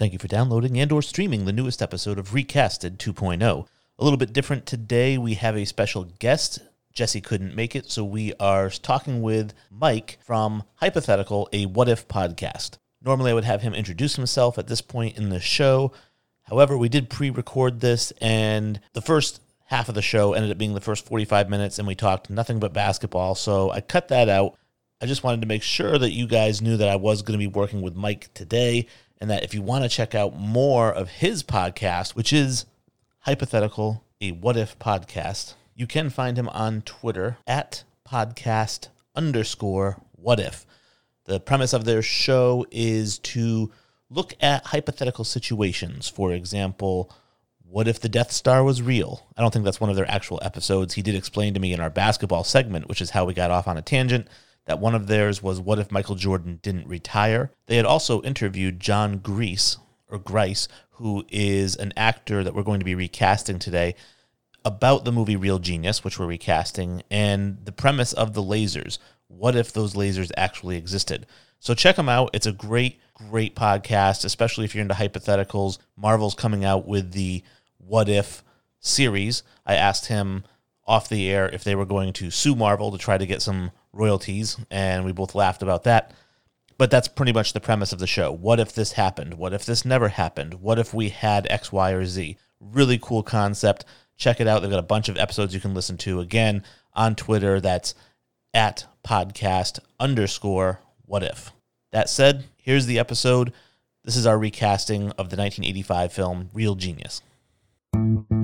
Thank you for downloading and or streaming the newest episode of Recasted 2.0. A little bit different today. We have a special guest. Jesse couldn't make it, so we are talking with Mike from Hypothetical, a What If podcast. Normally, I would have him introduce himself at this point in the show. However, we did pre record this, and the first half of the show ended up being the first 45 minutes, and we talked nothing but basketball. So I cut that out. I just wanted to make sure that you guys knew that I was going to be working with Mike today and that if you want to check out more of his podcast, which is Hypothetical, a What If podcast, you can find him on Twitter at podcast underscore what if. The premise of their show is to look at hypothetical situations. For example, what if the Death Star was real? I don't think that's one of their actual episodes. He did explain to me in our basketball segment, which is how we got off on a tangent, that one of theirs was what if Michael Jordan didn't retire? They had also interviewed John Grease or Grice, who is an actor that we're going to be recasting today, about the movie Real Genius, which we're recasting, and the premise of the lasers. What if those lasers actually existed? So check them out. It's a great, great podcast, especially if you're into hypotheticals. Marvel's coming out with the What If series. I asked him off the air if they were going to sue Marvel to try to get some royalties, and we both laughed about that. But that's pretty much the premise of the show. What if this happened? What if this never happened? What if we had X, Y, or Z? Really cool concept. Check it out. They've got a bunch of episodes you can listen to. Again, on Twitter, that's at podcast underscore what if. That said, here's the episode. This is our recasting of the 1985 film Real Genius.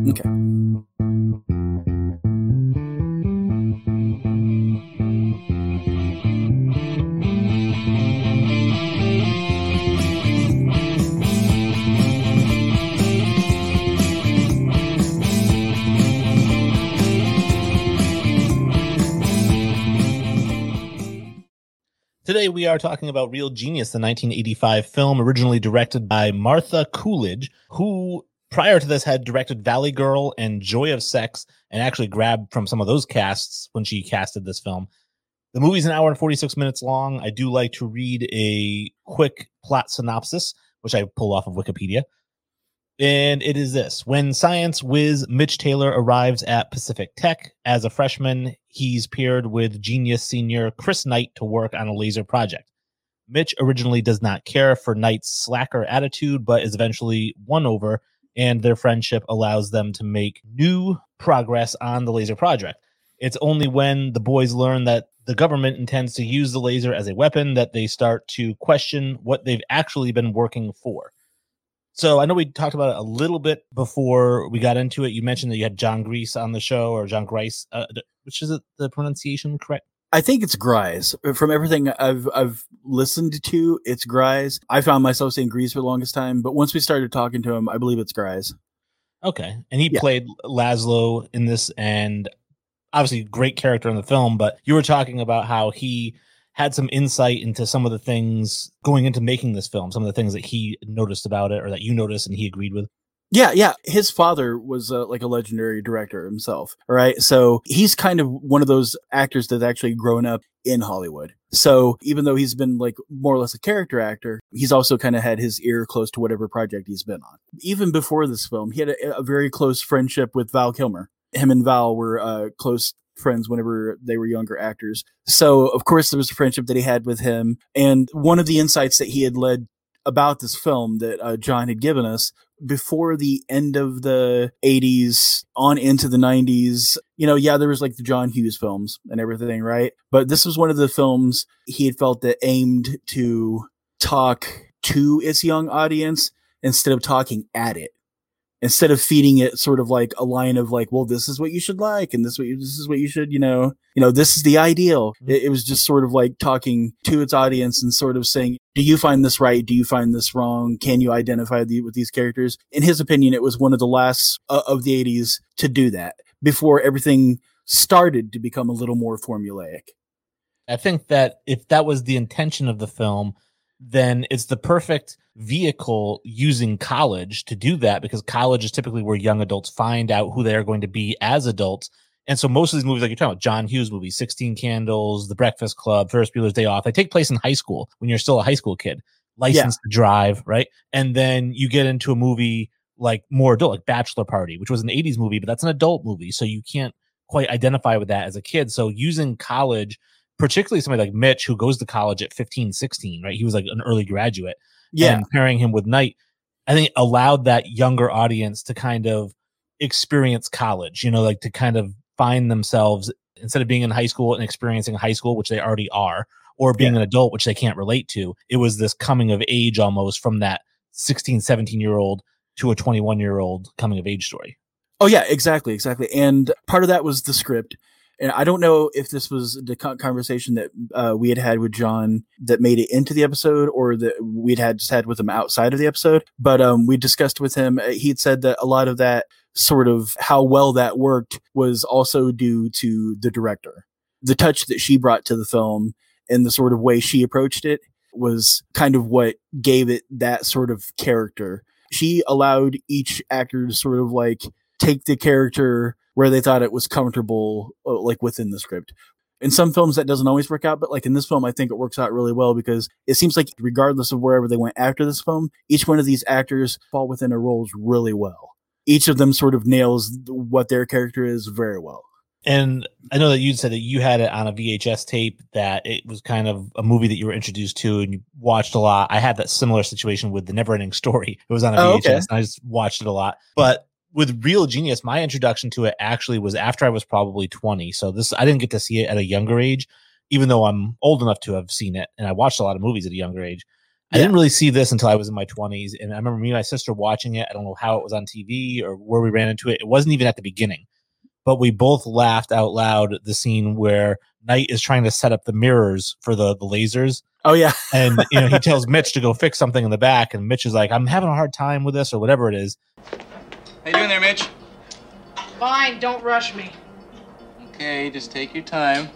Okay. Today we are talking about Real Genius, the 1985 film originally directed by Martha Coolidge, who prior to this had directed Valley Girl and Joy of Sex and actually grabbed from some of those casts when she casted this film. The movie's an hour and 46 minutes long. I do like to read a quick plot synopsis, which I pull off of Wikipedia. And it is this when science whiz Mitch Taylor arrives at Pacific Tech as a freshman, he's paired with genius senior Chris Knight to work on a laser project. Mitch originally does not care for Knight's slacker attitude, but is eventually won over, and their friendship allows them to make new progress on the laser project. It's only when the boys learn that the government intends to use the laser as a weapon that they start to question what they've actually been working for. So I know we talked about it a little bit before we got into it. You mentioned that you had John Grease on the show or John Grice, uh, which is the pronunciation correct? I think it's Grise. From everything I've I've listened to, it's Grise. I found myself saying Grease for the longest time, but once we started talking to him, I believe it's Grise. Okay, and he Yeah. played Laszlo in this, and obviously great character in the film. But you were talking about how he had some insight into some of the things going into making this film, some of the things that he noticed about it, or that you noticed and he agreed with. Yeah, yeah. His father was uh, like a legendary director himself, right? So he's kind of one of those actors that's actually grown up in Hollywood. So even though he's been like more or less a character actor, he's also kind of had his ear close to whatever project he's been on. Even before this film, he had a, a very close friendship with Val Kilmer. Him and Val were uh, close friends whenever they were younger actors. So of course there was a friendship that he had with him. And one of the insights that he had led about this film that uh, John had given us before the end of the 80s on into the 90s you know yeah there was like the john hughes films and everything right but this was one of the films he had felt that aimed to talk to its young audience instead of talking at it instead of feeding it sort of like a line of like well this is what you should like and this what you, this is what you should you know you know this is the ideal. It, it was just sort of like talking to its audience and sort of saying do you find this right? Do you find this wrong? Can you identify the, with these characters? In his opinion it was one of the last uh, of the 80s to do that before everything started to become a little more formulaic. I think that if that was the intention of the film, then it's the perfect vehicle using college to do that because college is typically where young adults find out who they are going to be as adults. And so most of these movies, like you're talking about, John Hughes movies, 16 Candles, The Breakfast Club, Ferris Bueller's Day Off, they take place in high school when you're still a high school kid. license to drive, right? And then you get into a movie like more adult, like Bachelor Party, which was an 80s movie, but that's an adult movie. So you can't quite identify with that as a kid. So using college, particularly somebody like Mitch, who goes to college at 15, 16, right? He was like an early graduate. Yeah. And pairing him with Knight, I think allowed that younger audience to kind of experience college, you know, like to kind of find themselves instead of being in high school and experiencing high school, which they already are, or being Yeah. an adult, which they can't relate to. It was this coming of age almost from that 16, 17 year old to a 21 year old coming of age story. Oh yeah, exactly, exactly. And part of that was the script. And I don't know if this was the conversation that uh, we had had with John that made it into the episode, or that we'd had just had with him outside of the episode. But um, we discussed with him. uh, He'd said that a lot of that sort of how well that worked was also due to the director, the touch that she brought to the film, and the sort of way she approached it was kind of what gave it that sort of character. She allowed each actor to sort of like take the character where they thought it was comfortable, uh, like within the script. In some films, that doesn't always work out, but like in this film, I think it works out really well because it seems like regardless of wherever they went after this film, each one of these actors fall within their roles really well. Each of them sort of nails what their character is very well. And I know that you said that you had it on a VHS tape that it was kind of a movie that you were introduced to and you watched a lot. I had that similar situation with the Never Ending Story. It was on a Oh, VHS okay. and I just watched it a lot. But with Real Genius, my introduction to it actually was after I was probably 20. So this I didn't get to see it at a younger age, even though I'm old enough to have seen it and I watched a lot of movies at a younger age. I didn't really see this until I was in my 20s. And I remember me and my sister watching it. I don't know how it was on TV or where we ran into it. It wasn't even at the beginning but we both laughed out loud the scene where Knight is trying to set up the mirrors for the, the lasers. Oh yeah, And you know, he tells Mitch to go fix something in the back, and Mitch is like, I'm having a hard time with this or whatever it is. How you doing there, Mitch? Fine, don't rush me. Okay, just take your time.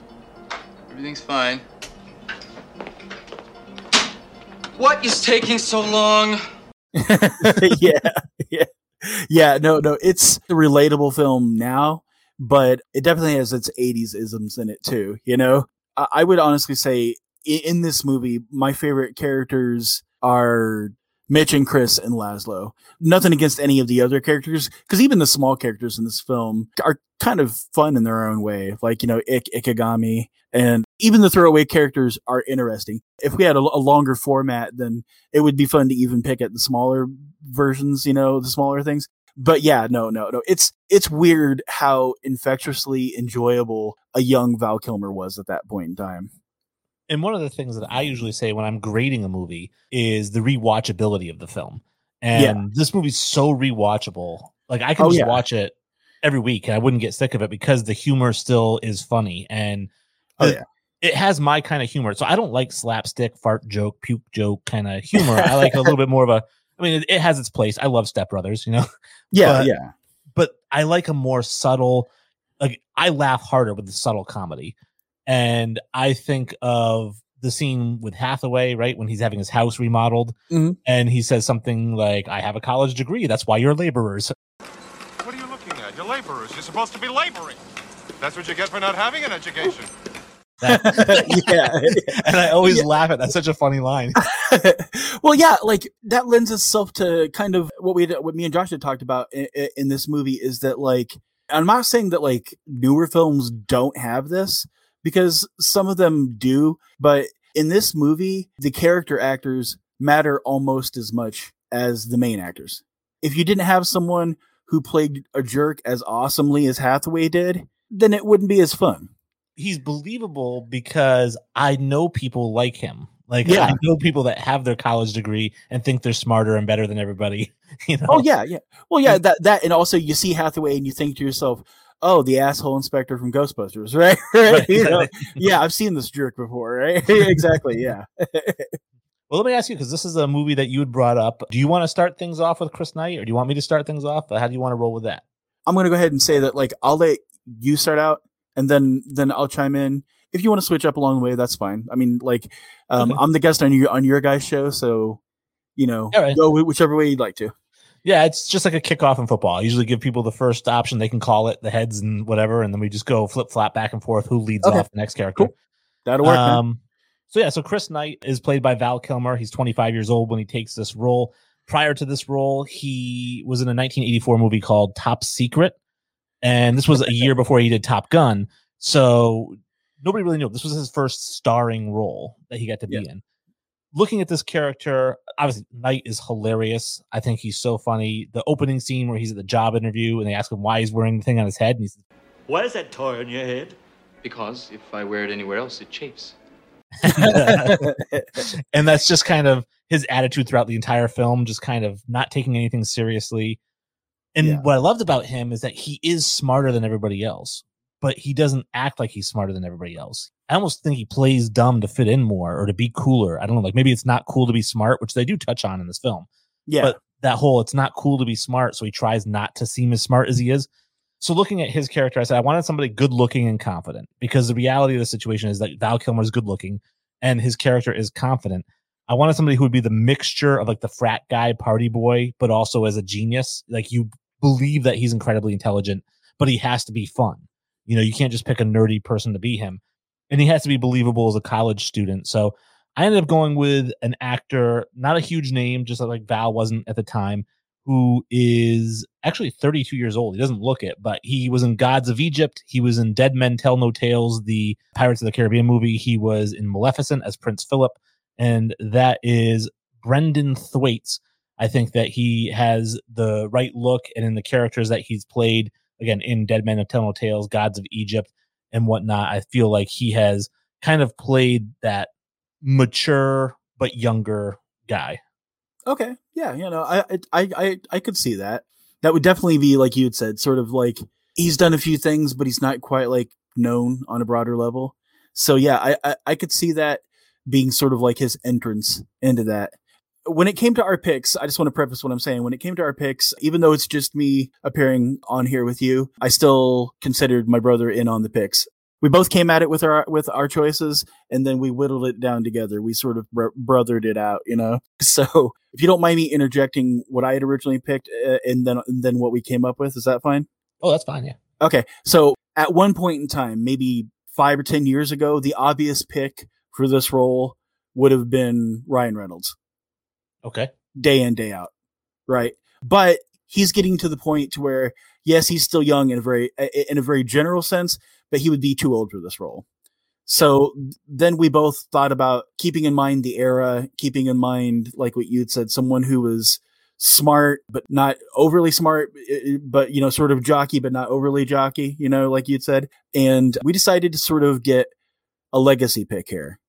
Everything's fine. What is taking so long? yeah, yeah, yeah. No, no, it's a relatable film now, but it definitely has its '80s isms in it too. You know, I, I would honestly say in, in this movie, my favorite characters are Mitch and Chris and Laszlo. Nothing against any of the other characters, because even the small characters in this film are kind of fun in their own way. Like you know, Ik- Ikigami, and even the throwaway characters are interesting. If we had a, a longer format, then it would be fun to even pick at the smaller versions, you know, the smaller things. But yeah, no, no, no. It's it's weird how infectiously enjoyable a young Val Kilmer was at that point in time. And one of the things that I usually say when I'm grading a movie is the rewatchability of the film. And Yeah. this movie's so rewatchable. Like I can Oh, just yeah. watch it every week and I wouldn't get sick of it because the humor still is funny and Oh, the- yeah. it has my kind of humor. So I don't like slapstick, fart joke, puke joke kind of humor. I like a little bit more of a. I mean, it, it has its place. I love Step Brothers, you know, Yeah, But- yeah. but I like a more subtle. Like I laugh harder with the subtle comedy, and I think of the scene with Hathaway, right when he's having his house remodeled, Mhm. and he says something like, "I have a college degree. That's why you're laborers." What are you looking at? You're laborers. You're supposed to be laboring. That's what you get for not having an education. That, yeah. and I always Yeah. laugh at. That. That's such a funny line. well, yeah, like that lends itself to kind of what we what me and Josh had talked about in, in this movie is that like I'm not saying that like newer films don't have this because some of them do, but in this movie, the character actors matter almost as much as the main actors. If you didn't have someone who played a jerk as awesomely as Hathaway did, then it wouldn't be as fun. he's believable because I know people like him. Like Yeah. I know people that have their college degree and think they're smarter and better than everybody. You know? Oh yeah, yeah. Well, yeah, that that and also you see Hathaway and you think to yourself, "Oh, the asshole inspector from Ghostbusters," right? Right, You know? Yeah, I've seen this jerk before, right? exactly. Yeah. Well, let me ask you because this is a movie that you had brought up. Do you want to start things off with Chris Knight, or do you want me to start things off? How do you want to roll with that? I'm gonna go ahead and say that like I'll let you start out, and then then I'll chime in. If you want to switch up along the way, that's fine. I mean, like, um, Okay. I'm the guest on your on your guys' show, so you know, right. go whichever way you'd like to. Yeah, it's just like a kickoff in football. I usually give people the first option; they can call it the heads and whatever, and then we just go flip flop back and forth. Who leads Okay. off the next character? Cool. That'll work. Um, So yeah, so Chris Knight is played by Val Kilmer. He's 25 years old when he takes this role. Prior to this role, he was in a 1984 movie called Top Secret, and this was a year before he did Top Gun. So nobody really knew. This was his first starring role that he got to be Yeah. in. Looking at this character, obviously Knight is hilarious. I think he's so funny. The opening scene where he's at the job interview and they ask him why he's wearing the thing on his head, and he says, Why is that toy on your head? Because if I wear it anywhere else, it chafes. and that's just kind of his attitude throughout the entire film, just kind of not taking anything seriously. And Yeah. what I loved about him is that he is smarter than everybody else, but he doesn't act like he's smarter than everybody else. I almost think he plays dumb to fit in more or to be cooler. I don't know, like maybe it's not cool to be smart, which they do touch on in this film. yeah. But that whole it's not cool to be smart, so he tries not to seem as smart as he is. So looking at his character, I said I wanted somebody good looking and confident because the reality of the situation is that Val Kilmer is good looking and his character is confident. I wanted somebody who would be the mixture of like the frat guy, party boy, but also as a genius. Like you believe that he's incredibly intelligent, but he has to be fun. You know, you can't just pick a nerdy person to be him. And he has to be believable as a college student. So I ended up going with an actor, not a huge name, just like Val wasn't at the time, who is actually 32 years old. He doesn't look it, but he was in Gods of Egypt. He was in Dead Men Tell No Tales, the Pirates of the Caribbean movie. He was in Maleficent as Prince Philip, and that is Brenton Thwaites. I think that he has the right look, and in the characters that he's played, again in Dead Men Tell No Tales, Gods of Egypt, and whatnot, I feel like he has kind of played that mature but younger guy. Okay. Yeah. You know, I, I, I, I could see that. That would definitely be like you had said, sort of like he's done a few things, but he's not quite like known on a broader level. So yeah, I, I, I could see that being sort of like his entrance into that. When it came to our picks, I just want to preface what I'm saying. When it came to our picks, even though it's just me appearing on here with you, I still considered my brother in on the picks. We both came at it with our with our choices, and then we whittled it down together. We sort of br- brothered it out, you know. So, if you don't mind me interjecting what I had originally picked, uh, and then and then what we came up with, is that fine? Oh, that's fine. Yeah. Okay. So, at one point in time, maybe five or ten years ago, the obvious pick for this role would have been Ryan Reynolds, Okay. day in day out, right? But he's getting to the point to where, yes, he's still young in a very in a very general sense, but he would be too old for this role. So then we both thought about keeping in mind the era, keeping in mind, like what you'd said, someone who was smart, but not overly smart, but, you know, sort of jockey, but not overly jockey, you know, like you'd said. And we decided to sort of get a legacy pick here.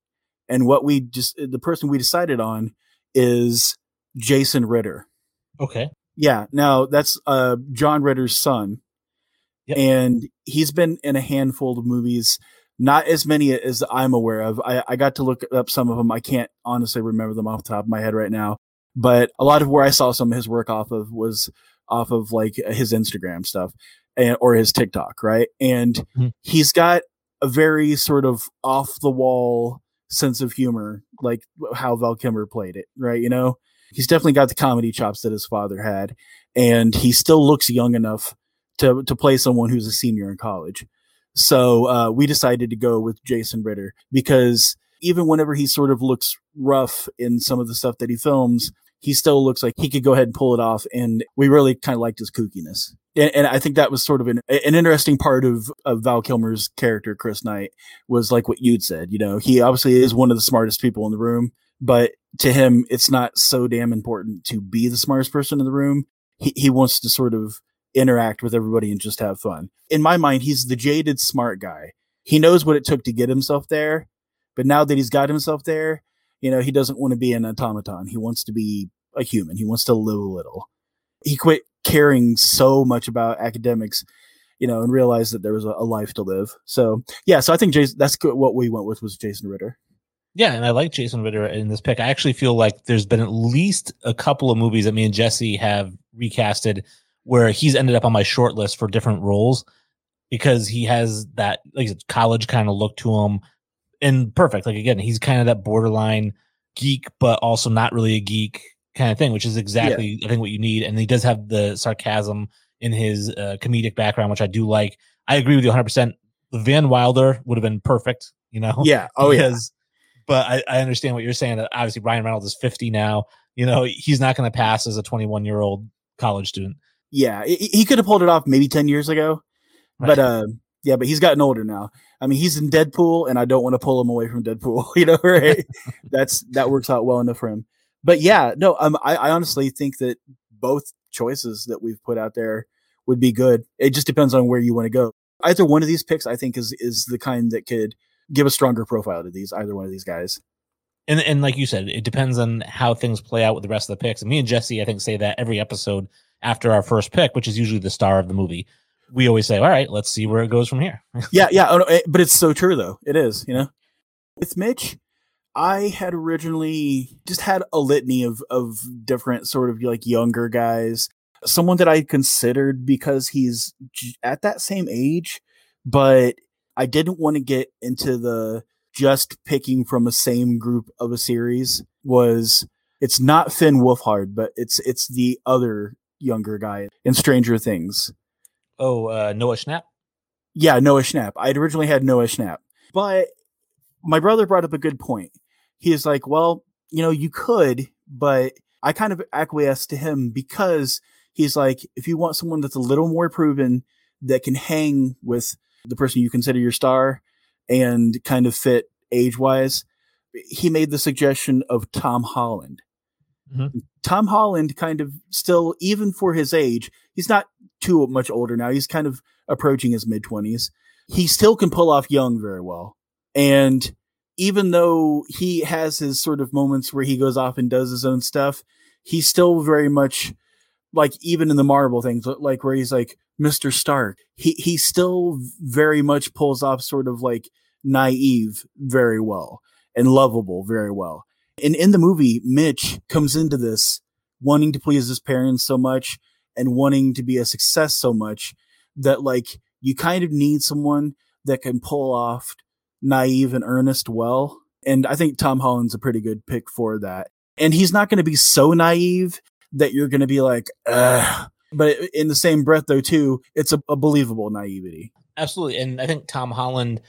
And what we just, the person we decided on is Jason Ritter. Okay. Yeah. Now that's uh, John Ritter's son. Yep. And he's been in a handful of movies, not as many as I'm aware of. I, I got to look up some of them. I can't honestly remember them off the top of my head right now. But a lot of where I saw some of his work off of was off of like his Instagram stuff and, or his TikTok, right? And Mhm. he's got a very sort of off the wall sense of humor, like how Val Kilmer played it, right? You know, he's definitely got the comedy chops that his father had, and he still looks young enough to to play someone who's a senior in college. So uh, we decided to go with Jason Ritter because even whenever he sort of looks rough in some of the stuff that he films, he still looks like he could go ahead and pull it off. And we really kind of liked his kookiness. And, and I think that was sort of an, an interesting part of, of Val Kilmer's character, Chris Knight, was like what you'd said. You know, he obviously is one of the smartest people in the room, but to him, it's not so damn important to be the smartest person in the room. He, he wants to sort of interact with everybody and just have fun. In my mind, he's the jaded smart guy. He knows what it took to get himself there, but now that he's got himself there, you know, he doesn't want to be an automaton. He wants to be a human. He wants to live a little. He quit caring so much about academics, you know, and realized that there was a, a life to live. So yeah, so I think Jason, that's good. what we went with was Jason Ritter. Yeah, and I like Jason Ritter in this pick. I actually feel like there's been at least a couple of movies that me and Jesse have recasted where he's ended up on my short list for different roles because he has that like college kind of look to him and perfect. Like again, he's kind of that borderline geek, but also not really a geek kind of thing, which is exactly I think what you need. And he does have the sarcasm in his uh, comedic background, which I do like. I agree with you 100. percent Van Wilder would have been perfect, you know. Yeah. Oh yeah. but I, I understand what you're saying. That obviously Ryan Reynolds is 50 now. You know, he's not going to pass as a 21 year old college student. Yeah, he, could have pulled it off maybe ten years ago, but uh, yeah, but he's gotten older now. I mean, he's in Deadpool, and I don't want to pull him away from Deadpool. You know, right? That's that works out well enough for him. But yeah, no, um, I, I honestly think that both choices that we've put out there would be good. It just depends on where you want to go. Either one of these picks, I think, is is the kind that could give a stronger profile to these. Either one of these guys. And and like you said, it depends on how things play out with the rest of the picks. And me and Jesse, I think, say that every episode after our first pick, which is usually the star of the movie. We always say, "All right, let's see where it goes from here." yeah, yeah, oh, but it's so true though. It is, you know. With Mitch, I had originally just had a litany of of different sort of like younger guys. Someone that I considered because he's at that same age, but I didn't want to get into the just picking from a same group of a series. Was it's not Finn Wolfhard, but it's it's the other younger guy in Stranger Things. Oh, uh, Noah Schnapp. Yeah, Noah Schnapp. I'd originally had Noah Schnapp, but my brother brought up a good point. He is like, well, you know, you could, but I kind of acquiesced to him because he's like, if you want someone that's a little more proven that can hang with the person you consider your star and kind of fit age wise, he made the suggestion of Tom Holland. Mhm. Tom Holland kind of still, even for his age, he's not too much older now. He's kind of approaching his mid 20s. He still can pull off young very well. And even though he has his sort of moments where he goes off and does his own stuff, he's still very much like even in the Marvel things, uh, like where he's like Mr. Stark. He he still very much pulls off sort of like naive very well and lovable very well. And in the movie, Mitch comes into this wanting to please his parents so much and wanting to be a success so much that like you kind of need someone that can pull off naive and earnest well. And I think Tom Holland's a pretty good pick for that. And he's not going to be so naive that you're going to be like, Ugh. but in the same breath, though, too, it's a, a believable naivety. Absolutely. And I think Tom Holland,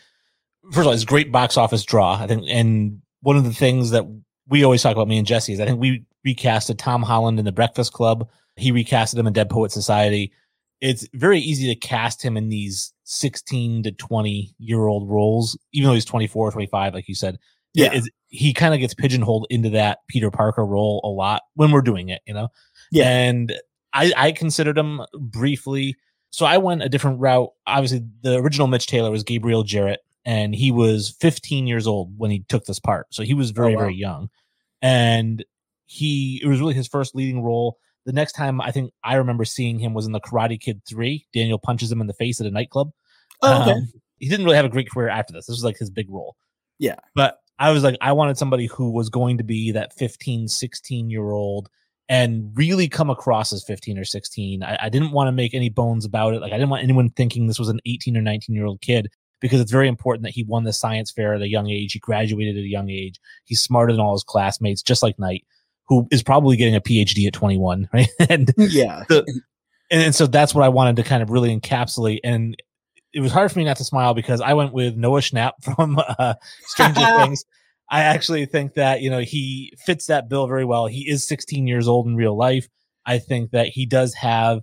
first of all, is great box office draw. I think, and one of the things that we always talk about, me and Jesse, is I think we recasted Tom Holland in The Breakfast Club. He recasted him in Dead Poet Society. It's very easy to cast him in these 16 to 20 year old roles, even though he's 24, or 25, like you said. Yeah. It's- he kind of gets pigeonholed into that Peter Parker role a lot when we're doing it, you know? Yeah. And I, I considered him briefly. So I went a different route. Obviously, the original Mitch Taylor was Gabriel Jarrett, and he was 15 years old when he took this part. So he was oh, very, Oh, wow. very young. And he, it was really his first leading role. The next time I think I remember seeing him was in The Karate Kid 3. Daniel punches him in the face at a nightclub. Oh, okay. Um, he didn't really have a great career after this. This was like his big role. Yeah. But I was like, I wanted somebody who was going to be that 15, 16 year old and really come across as 15 or 16. I, I didn't want to make any bones about it. Like, I didn't want anyone thinking this was an 18 or 19 year old kid because it's very important that he won the science fair at a young age. He graduated at a young age. He's smarter than all his classmates, just like Knight, who is probably getting a PhD at 21, right? and yeah. and, and so that's what I wanted to kind of really encapsulate. And it was hard for me not to smile because I went with Noah Schnapp from uh, Stranger Things. I actually think that you know he fits that bill very well. He is 16 years old in real life. I think that he does have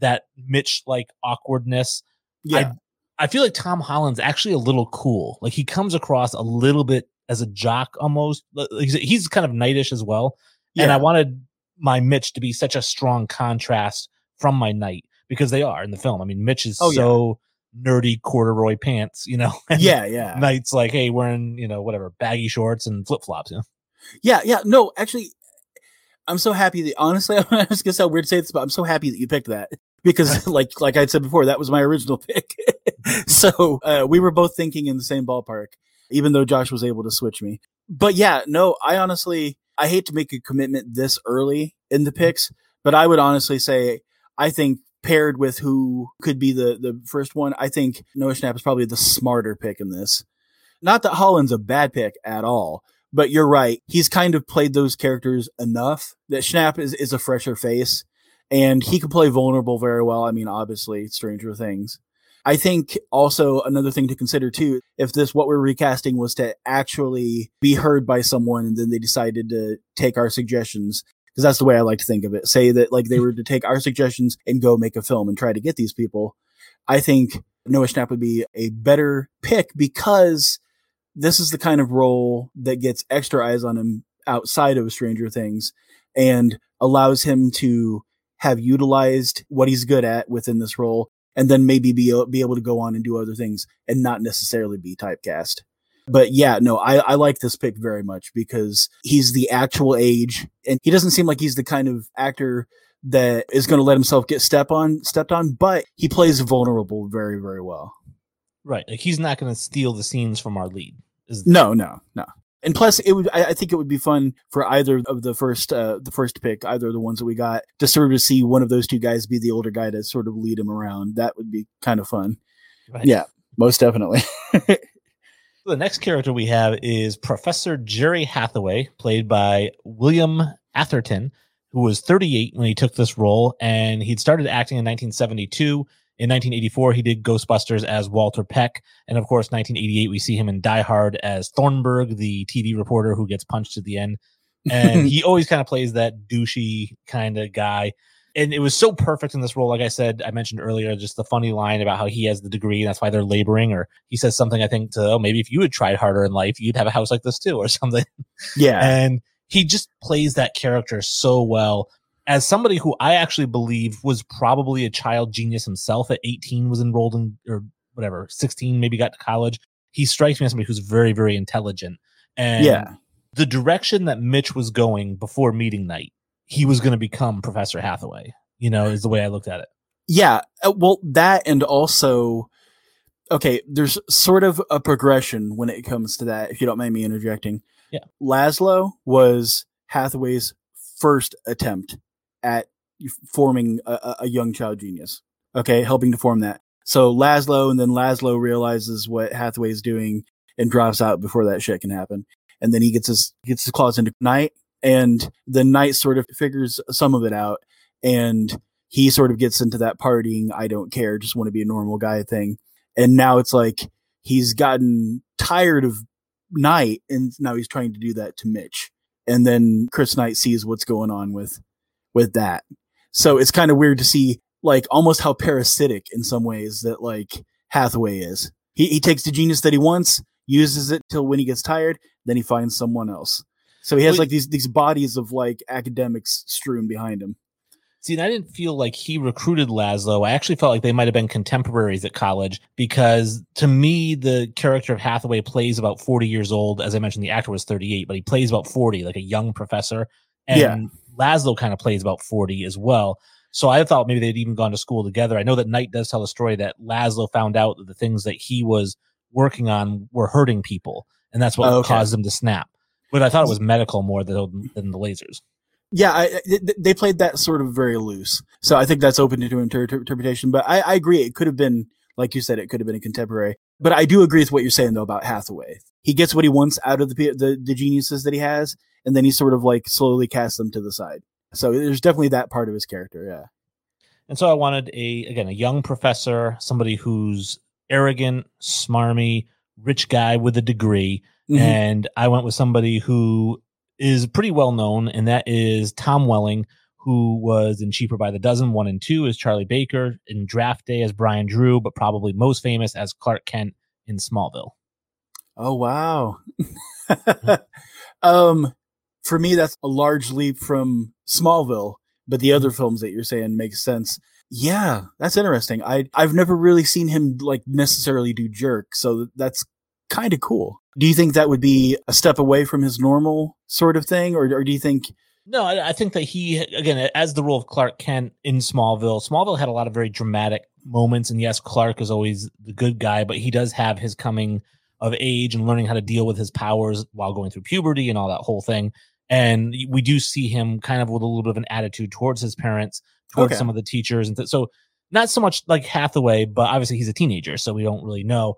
that Mitch like awkwardness. Yeah. I feel like Tom Holland's actually a little cool. Like he comes across a little bit as a jock almost. He's, he's kind of knightish as well. And I wanted my Mitch to be such a strong contrast from my knight because they are in the film. I mean, Mitch is Oh, yeah. so nerdy corduroy pants, you know. yeah. Yeah. Knight's like, hey, wearing, you know, whatever, baggy shorts and flip flops, you know. Yeah, yeah. No, actually, I'm so happy that honestly, I was gonna sound weird to say this, but I'm so happy that you picked that because, like, like I said before, that was my original pick. so uh, we were both thinking in the same ballpark, even though Josh was able to switch me. But yeah, no, I honestly, I hate to make a commitment this early in the mm-hmm. picks, but I would honestly say I think paired with who could be the the first one, I think Noah Schnapp is probably the smarter pick in this. Not that Holland's a bad pick at all, but you're right. He's kind of played those characters enough that Schnapp is, is a fresher face and he can play vulnerable very well. I mean, obviously, Stranger Things. I think also another thing to consider too, if this what we're recasting was to actually be heard by someone and then they decided to take our suggestions, because that's the way I like to think of it. Say that like they were to take our suggestions and go make a film and try to get these people. I think Noah Schnapp would be a better pick because this is the kind of role that gets extra eyes on him outside of Stranger Things and allows him to have utilized what he's good at within this role and then maybe be, uh, be able to go on and do other things and not necessarily be typecast. But yeah, no, I, I like this pick very much because he's the actual age and he doesn't seem like he's the kind of actor that is going to let himself get step on stepped on, but he plays vulnerable very, very well. Right. Like he's not going to steal the scenes from our lead. Is no, no, no. And plus, it would. I, I, think it would be fun for either of the first, uh, the first pick, either of the ones that we got, to sort of see one of those two guys be the older guy to sort of lead him around. That would be kind of fun. Right. Yeah, most definitely. the next character we have is Professor Jerry Hathaway, played by William Atherton, who was 38 when he took this role, and he'd started acting in 1972 in 1984, he did Ghostbusters as Walter Peck. And of course, 1988, we see him in Die Hard as Thornburg, the TV reporter who gets punched at the end. And he always kind of plays that douchey kind of guy. And it was so perfect in this role. Like I said, I mentioned earlier, just the funny line about how he has the degree and that's why they're laboring. Or he says something, I think, to, oh, maybe if you had tried harder in life, you'd have a house like this too, or something. Yeah. And he just plays that character so well as somebody who I actually believe was probably a child genius himself at 18 was enrolled in or whatever 16 maybe got to college he strikes me as somebody who's very very intelligent. And yeah. the direction that mitch was going before meeting Knight he was going to become professor hathaway you know is the way i looked at it. Yeah uh, well that and also okay there's sort of a progression when it comes to that if you don't mind me interjecting. Yeah. Laszlo was hathaway's first attempt at forming a, a young child genius. Okay, helping to form that. So Laszlo, and then Laszlo realizes what Hathaway is doing and drops out before that shit can happen. And then he gets his gets his claws into Knight, and the Knight sort of figures some of it out, and he sort of gets into that partying, I don't care, just want to be a normal guy thing. And now it's like he's gotten tired of Knight, and now he's trying to do that to Mitch. And then Chris Knight sees what's going on with with that. So it's kind of weird to see like almost how parasitic in some ways that like Hathaway is. He he takes the genius that he wants, uses it till when he gets tired, then he finds someone else. So he has like these these bodies of like academics strewn behind him. See, and I didn't feel like he recruited Laszlo. I actually felt like they might have been contemporaries at college because to me, the character of Hathaway plays about 40 years old. As I mentioned, the actor was 38, but he plays about 40, like a young professor. And yeah. Laszlo kind of plays about 40 as well. So I thought maybe they'd even gone to school together. I know that Knight does tell a story that Laszlo found out that the things that he was working on were hurting people, and that's what oh, okay. caused him to snap. But I thought it was medical more than, than the lasers. Yeah, I, they played that sort of very loose. So I think that's open to inter- interpretation. But I, I agree. It could have been, like you said, it could have been a contemporary. But I do agree with what you're saying, though, about Hathaway. He gets what he wants out of the, the, the geniuses that he has, and then he sort of like slowly casts them to the side. So there's definitely that part of his character, yeah. And so I wanted a again a young professor, somebody who's arrogant, smarmy, rich guy with a degree, mm-hmm. and I went with somebody who is pretty well known, and that is Tom Welling, who was in Cheaper by the Dozen one and two as Charlie Baker, in Draft Day as Brian Drew, but probably most famous as Clark Kent in Smallville. Oh wow. um for me, that's a large leap from Smallville, but the other mm-hmm. films that you're saying make sense. Yeah, that's interesting. I I've never really seen him like necessarily do jerk, so that's kind of cool. Do you think that would be a step away from his normal sort of thing, or or do you think? No, I, I think that he again as the role of Clark Kent in Smallville. Smallville had a lot of very dramatic moments, and yes, Clark is always the good guy, but he does have his coming of age and learning how to deal with his powers while going through puberty and all that whole thing and we do see him kind of with a little bit of an attitude towards his parents, towards okay. some of the teachers, and th- so not so much like Hathaway, but obviously he's a teenager, so we don't really know.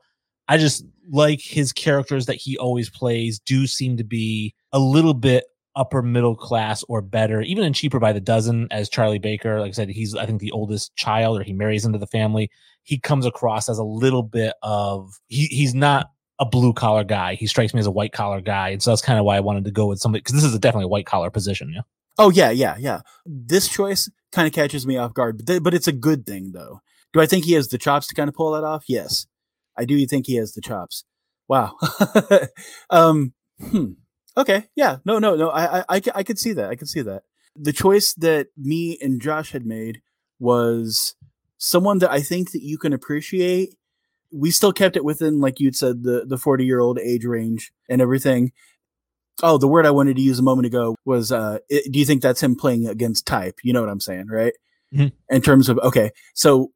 I just like his characters that he always plays do seem to be a little bit upper middle class or better, even in Cheaper by the Dozen as Charlie Baker. Like I said, he's I think the oldest child, or he marries into the family. He comes across as a little bit of he he's not a blue collar guy. He strikes me as a white collar guy, and so that's kind of why I wanted to go with somebody because this is a definitely a white collar position. Yeah. Oh yeah, yeah, yeah. This choice kind of catches me off guard, but th- but it's a good thing though. Do I think he has the chops to kind of pull that off? Yes, I do think he has the chops. Wow. um. Hmm. Okay. Yeah. No. No. No. I, I. I. I could see that. I could see that. The choice that me and Josh had made was someone that I think that you can appreciate. We still kept it within, like you'd said, the the forty year old age range and everything. Oh, the word I wanted to use a moment ago was, uh, it, do you think that's him playing against type? You know what I'm saying, right? Mhm. In terms of, okay. So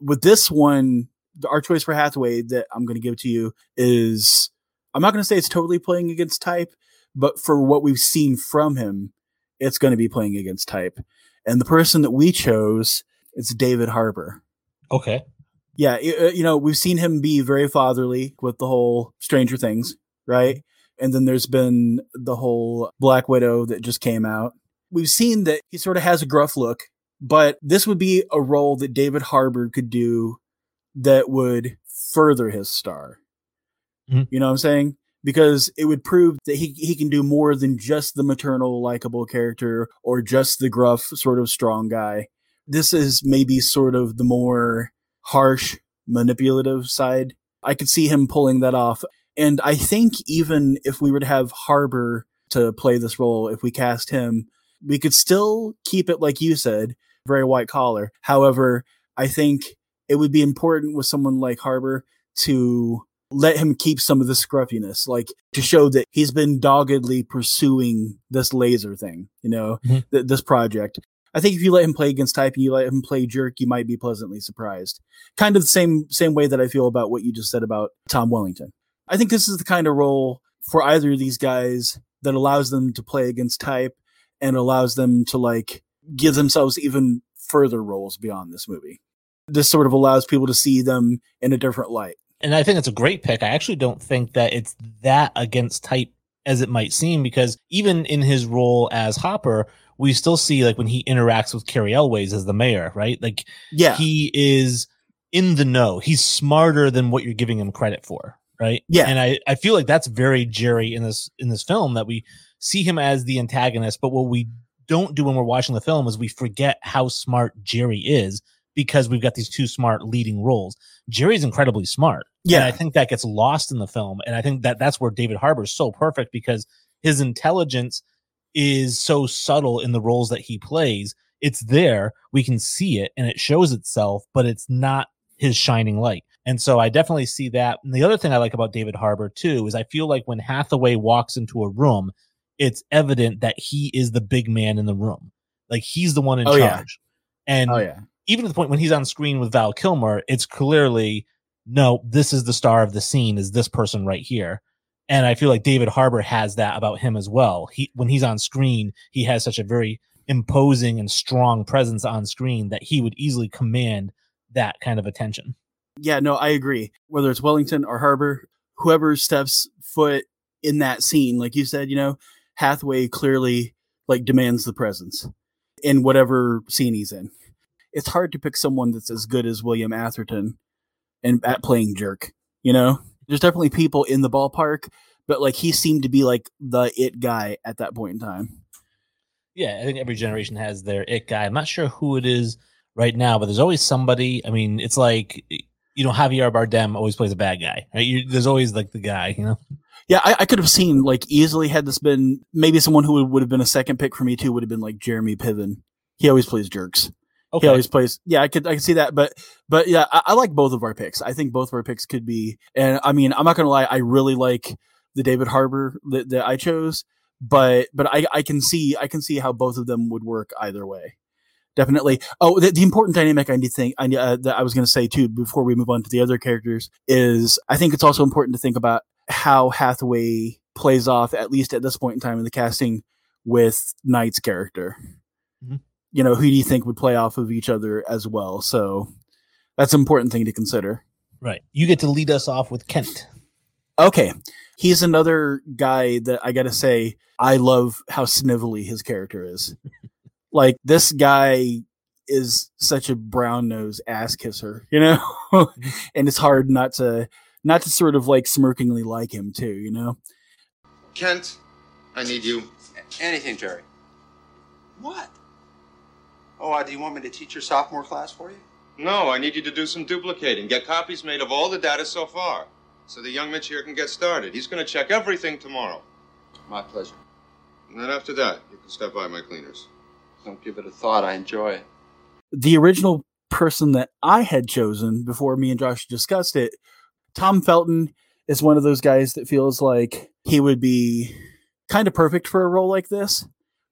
with this one, the- our choice for Hathaway that I'm going to give to you is, I'm not going to say it's totally playing against type, but for what we've seen from him, it's going to be playing against type. And the person that we chose, is David Harbour. Okay. Yeah, uh, you know, we've seen him be very fatherly with the whole Stranger Things, right? And then there's been the whole Black Widow that just came out. We've seen that he sort of has a gruff look, but this would be a role that David Harbour could do that would further his star. Mhm. You know what I'm saying? Because it would prove that he he can do more than just the maternal likable character or just the gruff sort of strong guy. This is maybe sort of the more harsh, manipulative side. I could see him pulling that off. And I think even if we were to have Harbour to play this role, if we cast him, we could still keep it, like you said, very white collar. However, I think it would be important with someone like Harbour to let him keep some of the scruffiness, like to show that he's been doggedly pursuing this laser thing, you know, Mhm. th- this project. I think if you let him play against type and you let him play jerk, you might be pleasantly surprised. Kind of the same same way that I feel about what you just said about Tom Wellington. I think this is the kind of role for either of these guys that allows them to play against type and allows them to like give themselves even further roles beyond this movie. This sort of allows people to see them in a different light. and I think it's a great pick. I actually don't think that it's that against type as it might seem, because even in his role as Hopper, we still see like when he interacts with Cary Elwes as the mayor, right? Like Yeah. he is in the know. He's smarter than what you're giving him credit for, right? Yeah. And I, I feel like that's very Jerry in this in this film that we see him as the antagonist, but what we don't do when we're watching the film is we forget how smart Jerry is because we've got these two smart leading roles. Jerry's incredibly smart. Yeah. And I think that gets lost in the film. And I think that that's where David Harbour is so perfect because his intelligence is so subtle in the roles that he plays. It's there, we can see it, and it shows itself, but it's not his shining light. And so I definitely see that. And the other thing I like about David Harbour too is I feel like when Hathaway walks into a room, it's evident that he is the big man in the room. Like he's the one in Oh, yeah. charge. And Oh yeah. Even to the point when he's on screen with Val Kilmer, it's clearly no, this is the star of the scene, is this person right here. And I feel like David Harbour has that about him as well. He when he's on screen, he has such a very imposing and strong presence on screen that he would easily command that kind of attention. Yeah, no, I agree. Whether it's Wellington or Harbour, whoever steps foot in that scene, like you said, you know, Hathaway clearly like demands the presence in whatever scene he's in. It's hard to pick someone that's as good as William Atherton and at playing jerk, you know? There's definitely people in the ballpark, but like he seemed to be like the it guy at that point in time. Yeah, I think every generation has their it guy. I'm not sure who it is right now, but there's always somebody. I mean, it's like you know, Javier Bardem always plays a bad guy. Right? You, there's always like the guy, you know. Yeah, I, I could have seen like easily had this been maybe someone who would, would have been a second pick for me too would have been like Jeremy Piven. He always plays jerks. Okay. He always plays. Yeah, I could I could see that, but but yeah, I, I like both of our picks. I think both of our picks could be. And I mean, I'm not gonna lie, I really like the David Harbour that, that I chose, but but I I can see I can see how both of them would work either way. Definitely. Oh, the, the important dynamic I need to think I uh, that I was going to say too before we move on to the other characters is I think it's also important to think about how Hathaway plays off at least at this point in time in the casting with Knight's character. Mhm. You know, who do you think would play off of each other as well? So that's an important thing to consider. Right. You get to lead us off with Kent. Okay. He's another guy that I gotta say, I love how snivelly his character is. like this guy is such a brown nose ass kisser, you know? Mm-hmm. and it's hard not to not to sort of like smirkingly like him too, you know? Kent, I need you. Anything, Jerry. What? Oh, uh, do you want me to teach your sophomore class for you? No, I need you to do some duplicating. Get copies made of all the data so far. So the young Mitch here can get started. He's going to check everything tomorrow. My pleasure. And then after that, you can step by my cleaners. Don't give it a thought. I enjoy it. The original person that I had chosen before me and Josh discussed it, Tom Felton is one of those guys that feels like he would be kind of perfect for a role like this.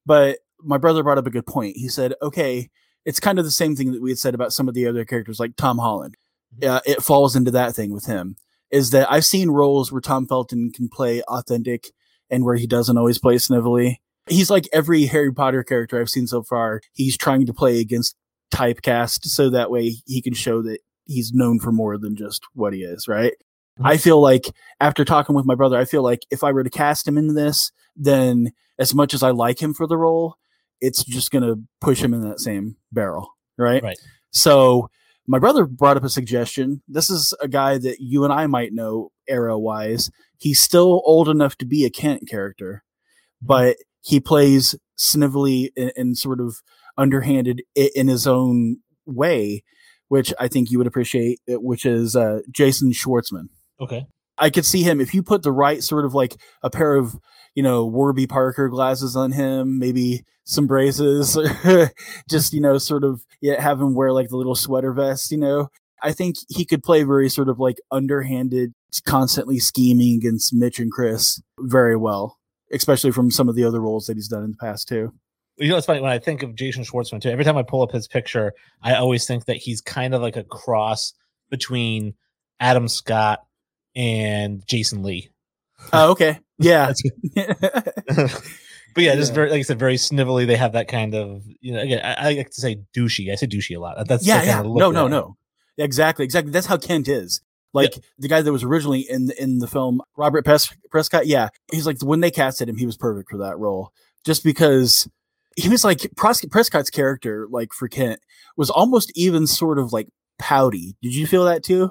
But my brother brought up a good point. He said, okay, it's kind of the same thing that we had said about some of the other characters like Tom Holland. Uh, it falls into that thing with him is that I've seen roles where Tom Felton can play authentic and where he doesn't always play snivelly. He's like every Harry Potter character I've seen so far. He's trying to play against typecast so that way he can show that he's known for more than just what he is, right? Mm-hmm. I feel like after talking with my brother, I feel like if I were to cast him in this, then as much as I like him for the role, it's just going to push him in that same barrel, right? Right. So my brother brought up a suggestion. This is a guy that you and I might know era wise. He's still old enough to be a Kent character, but he plays snivelly and, and sort of underhanded in his own way, which I think you would appreciate, which is uh, Jason Schwartzman. Okay. I could see him if you put the right sort of like a pair of, you know, Warby Parker glasses on him, maybe some braces, just, you know, sort of yeah, have him wear like the little sweater vest, you know. I think he could play very sort of like underhanded, constantly scheming against Mitch and Chris very well, especially from some of the other roles that he's done in the past too. You know, it's funny when I think of Jason Schwartzman too. Every time I pull up his picture, I always think that he's kind of like a cross between Adam Scott and Jason Lee. Oh, okay. Yeah. But yeah, just very like I said, very snivelly. They have that kind of you know. Again, I, I like to say douchey. I say douchey a lot. That's yeah, yeah. kind of No, no, I- no. Exactly, exactly. That's how Kent is. Like the guy that was originally in the, in the film, Robert Pres- Prescott. Yeah, he's like when they casted him, he was perfect for that role, just because he was like Pres- Prescott's character, like for Kent, was almost even sort of like pouty. Did you feel that too?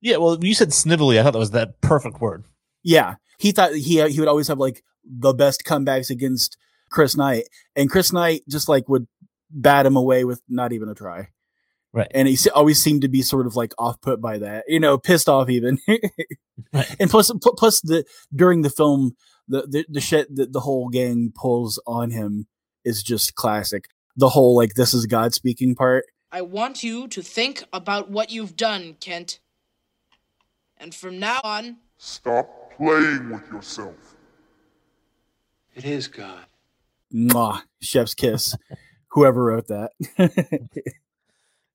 Yeah, well, you said snivelly. I thought that was that perfect word. Yeah, he thought he he would always have like the best comebacks against Chris Knight, and Chris Knight just like would bat him away with not even a try. Right. And he always seemed to be sort of like off put by that, you know, pissed off even. Right. And plus, plus the during the film, the the the shit that the whole gang pulls on him is just classic. The whole like this is God speaking part. I want you to think about what you've done, Kent. And from now on, Stop playing with yourself. It is God. Mwah, chef's kiss. Whoever wrote that.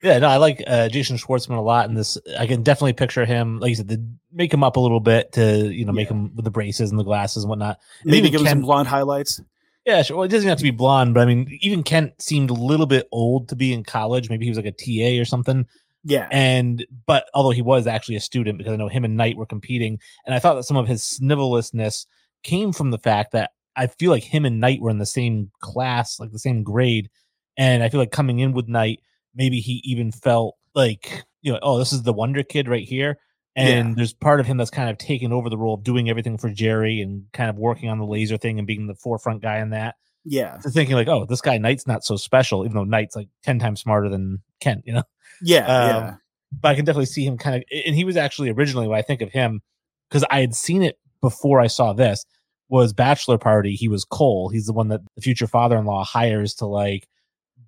Yeah, no, I like uh, Jason Schwartzman a lot in this. I can definitely picture him, like you said, to make him up a little bit to you know make him with the braces and the glasses and whatnot. And Maybe even give him some blonde highlights. Yeah, sure. Well, it doesn't have to be blonde, but I mean, even Kent seemed a little bit old to be in college. Maybe he was like a TA or something. Yeah. And but although he was actually a student, because I know him and Knight were competing, and I thought that some of his snivellousness came from the fact that I feel like him and Knight were in the same class, like the same grade, and I feel like coming in with Knight, maybe he even felt like you know, oh, this is the Wonder Kid right here. And there's part of him that's kind of taken over the role of doing everything for Jerry and kind of working on the laser thing and being the forefront guy in that Yeah. to thinking like, oh, this guy Knight's not so special, even though Knight's like ten times smarter than Kent, you know. Yeah. Um, yeah. But I can definitely see him kind of, and he was actually originally when I think of him because I had seen it before I saw this was Bachelor Party. He was Cole. He's the one that the future father-in-law hires to like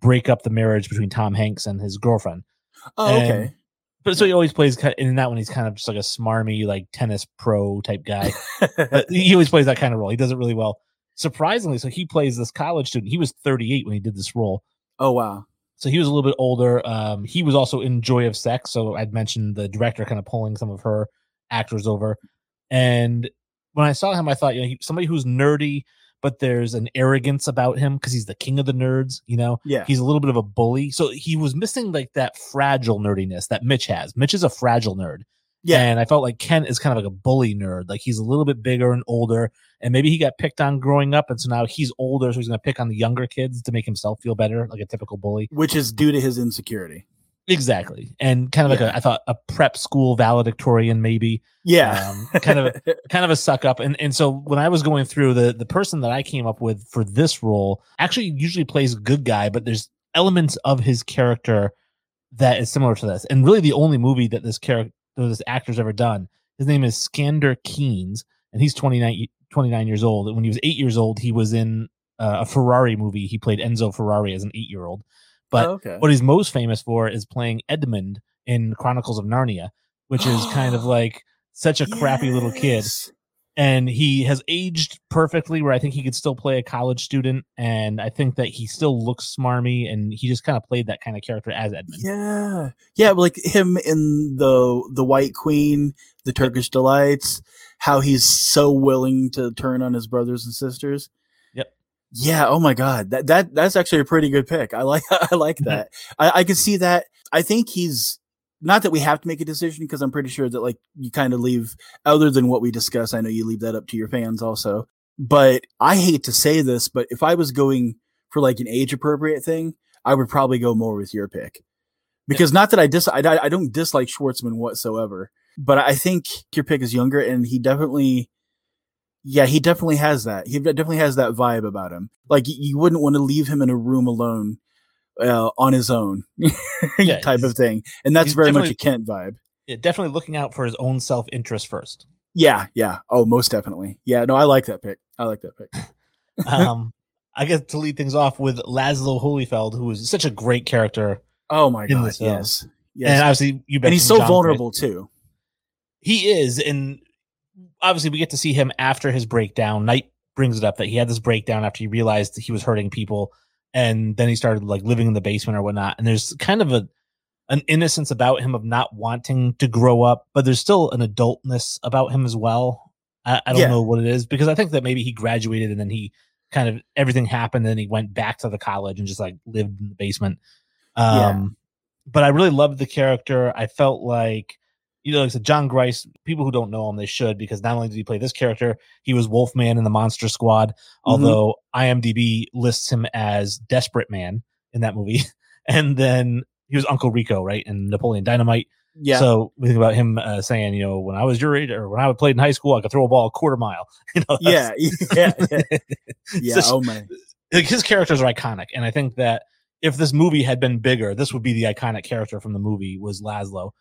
break up the marriage between Tom Hanks and his girlfriend. Oh, and- okay. But so he always plays in that one. He's kind of just like a smarmy, like tennis pro type guy. he always plays that kind of role. He does it really well. Surprisingly, so he plays this college student. He was 38 when he did this role. oh wow. So he was a little bit older. Um, he was also in Joy of Sex. So I'd mentioned the director kind of pulling some of her actors over. And when I saw him, I thought, you know, he, somebody who's nerdy, but there's an arrogance about him because he's the king of the nerds. You know, Yeah. he's a little bit of a bully. So he was missing like that fragile nerdiness that Mitch has. Mitch is a fragile nerd. Yeah. And I felt like Kent is kind of like a bully nerd. Like he's a little bit bigger and older, and maybe he got picked on growing up, and so now he's older, so he's going to pick on the younger kids to make himself feel better, like a typical bully. Which is due to his insecurity. Exactly, and kind of like Yeah. a, I thought a prep school valedictorian, maybe Yeah. um, kind of a, kind of a suck up. And and so when I was going through the the person that I came up with for this role actually usually plays a good guy, but there's elements of his character that is similar to this. And really, the only movie that this character this actor's ever done. His name is Skander Keynes, and he's 29, y- 29 years old. And when he was eight years old, he was in uh, a Ferrari movie. He played Enzo Ferrari as an eight year old. But Oh, okay. what he's most famous for is playing Edmund in Chronicles of Narnia, which is kind of like such a crappy little kid. And he has aged perfectly where I think he could still play a college student. And I think that he still looks smarmy and he just kind of played that kind of character as Edmund. Yeah, yeah, like him in the the White Queen, the Turkish Delights, how he's so willing to turn on his brothers and sisters. Yep. Yeah. Oh my God, that that that's actually a pretty good pick. I like I like Mm-hmm. that. I, I can see that. I think he's not that we have to make a decision because I'm pretty sure that like you kind of leave other than what we discuss. I know you leave that up to your fans also. But I hate to say this, but if I was going for like an age appropriate thing, I would probably go more with your pick because not that I dis I, I don't dislike Schwartzman whatsoever, but I think your pick is younger and he definitely, yeah, he definitely has that. He definitely has that vibe about him. Like you wouldn't want to leave him in a room alone, uh, on his own, Yeah, type of thing. And that's very much a Kent vibe. Yeah, definitely looking out for his own self interest first. Yeah, yeah. Oh, most definitely. Yeah, no, I like that pick. I like that pick. um, I guess to lead things off with Laszlo Hollyfeld, who is such a great character. Oh my god, film. yes, yes. And obviously, you and he's so John vulnerable too. He is, and obviously, we get to see him after his breakdown. Knight brings it up that he had this breakdown after he realized that he was hurting people, and then he started like living in the basement or whatnot. And there's kind of a an innocence about him of not wanting to grow up, but there's still an adultness about him as well. I, I don't Yeah. know what it is because I think that maybe he graduated and then he kind of everything happened, and then he went back to the college and just like lived in the basement. Um, Yeah. but I really loved the character. I felt like, you know, like I said, Jon Gries, people who don't know him, they should, because not only did he play this character, he was Wolfman in the Monster Squad, although IMDb lists him as Desperate Man in that movie. And then he was Uncle Rico, right? In Napoleon Dynamite. Yeah. So we think about him uh, saying, you know, when I was your age or when I played in high school, I could throw a ball a quarter mile. You know, yeah, yeah, yeah. yeah. Such- oh man. like his characters are iconic and i think that if this movie had been bigger this would be the iconic character from the movie was laszlo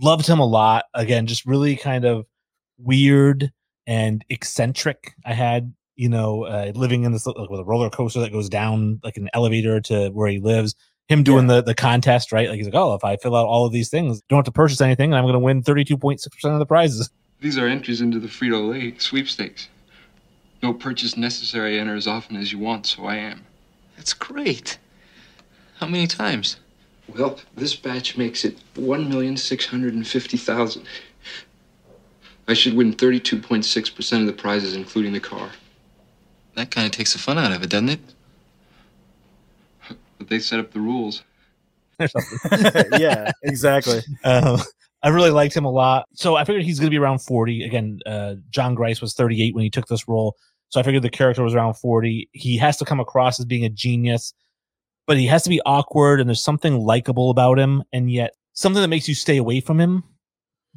loved him a lot again just really kind of weird and eccentric i had you know uh, living in this like, with a roller coaster that goes down like an elevator to where he lives him doing the the contest right like he's like oh if i fill out all of these things don't have to purchase anything and i'm going to win 32.6% of the prizes These are entries into the Frito Lay sweepstakes. No purchase necessary. Enter as often as you want, so I am. That's great. How many times? Well, this batch makes it 1,650,000. I should win 32.6% of the prizes, including the car. That kind of takes the fun out of it, doesn't it? But they set up the rules. or something yeah, exactly. Uh, I really liked him a lot. So I figured he's going to be around 40. Again, uh, Jon Gries was 38 when he took this role. So I figured the character was around 40. He has to come across as being a genius, but he has to be awkward and there's something likable about him and yet something that makes you stay away from him.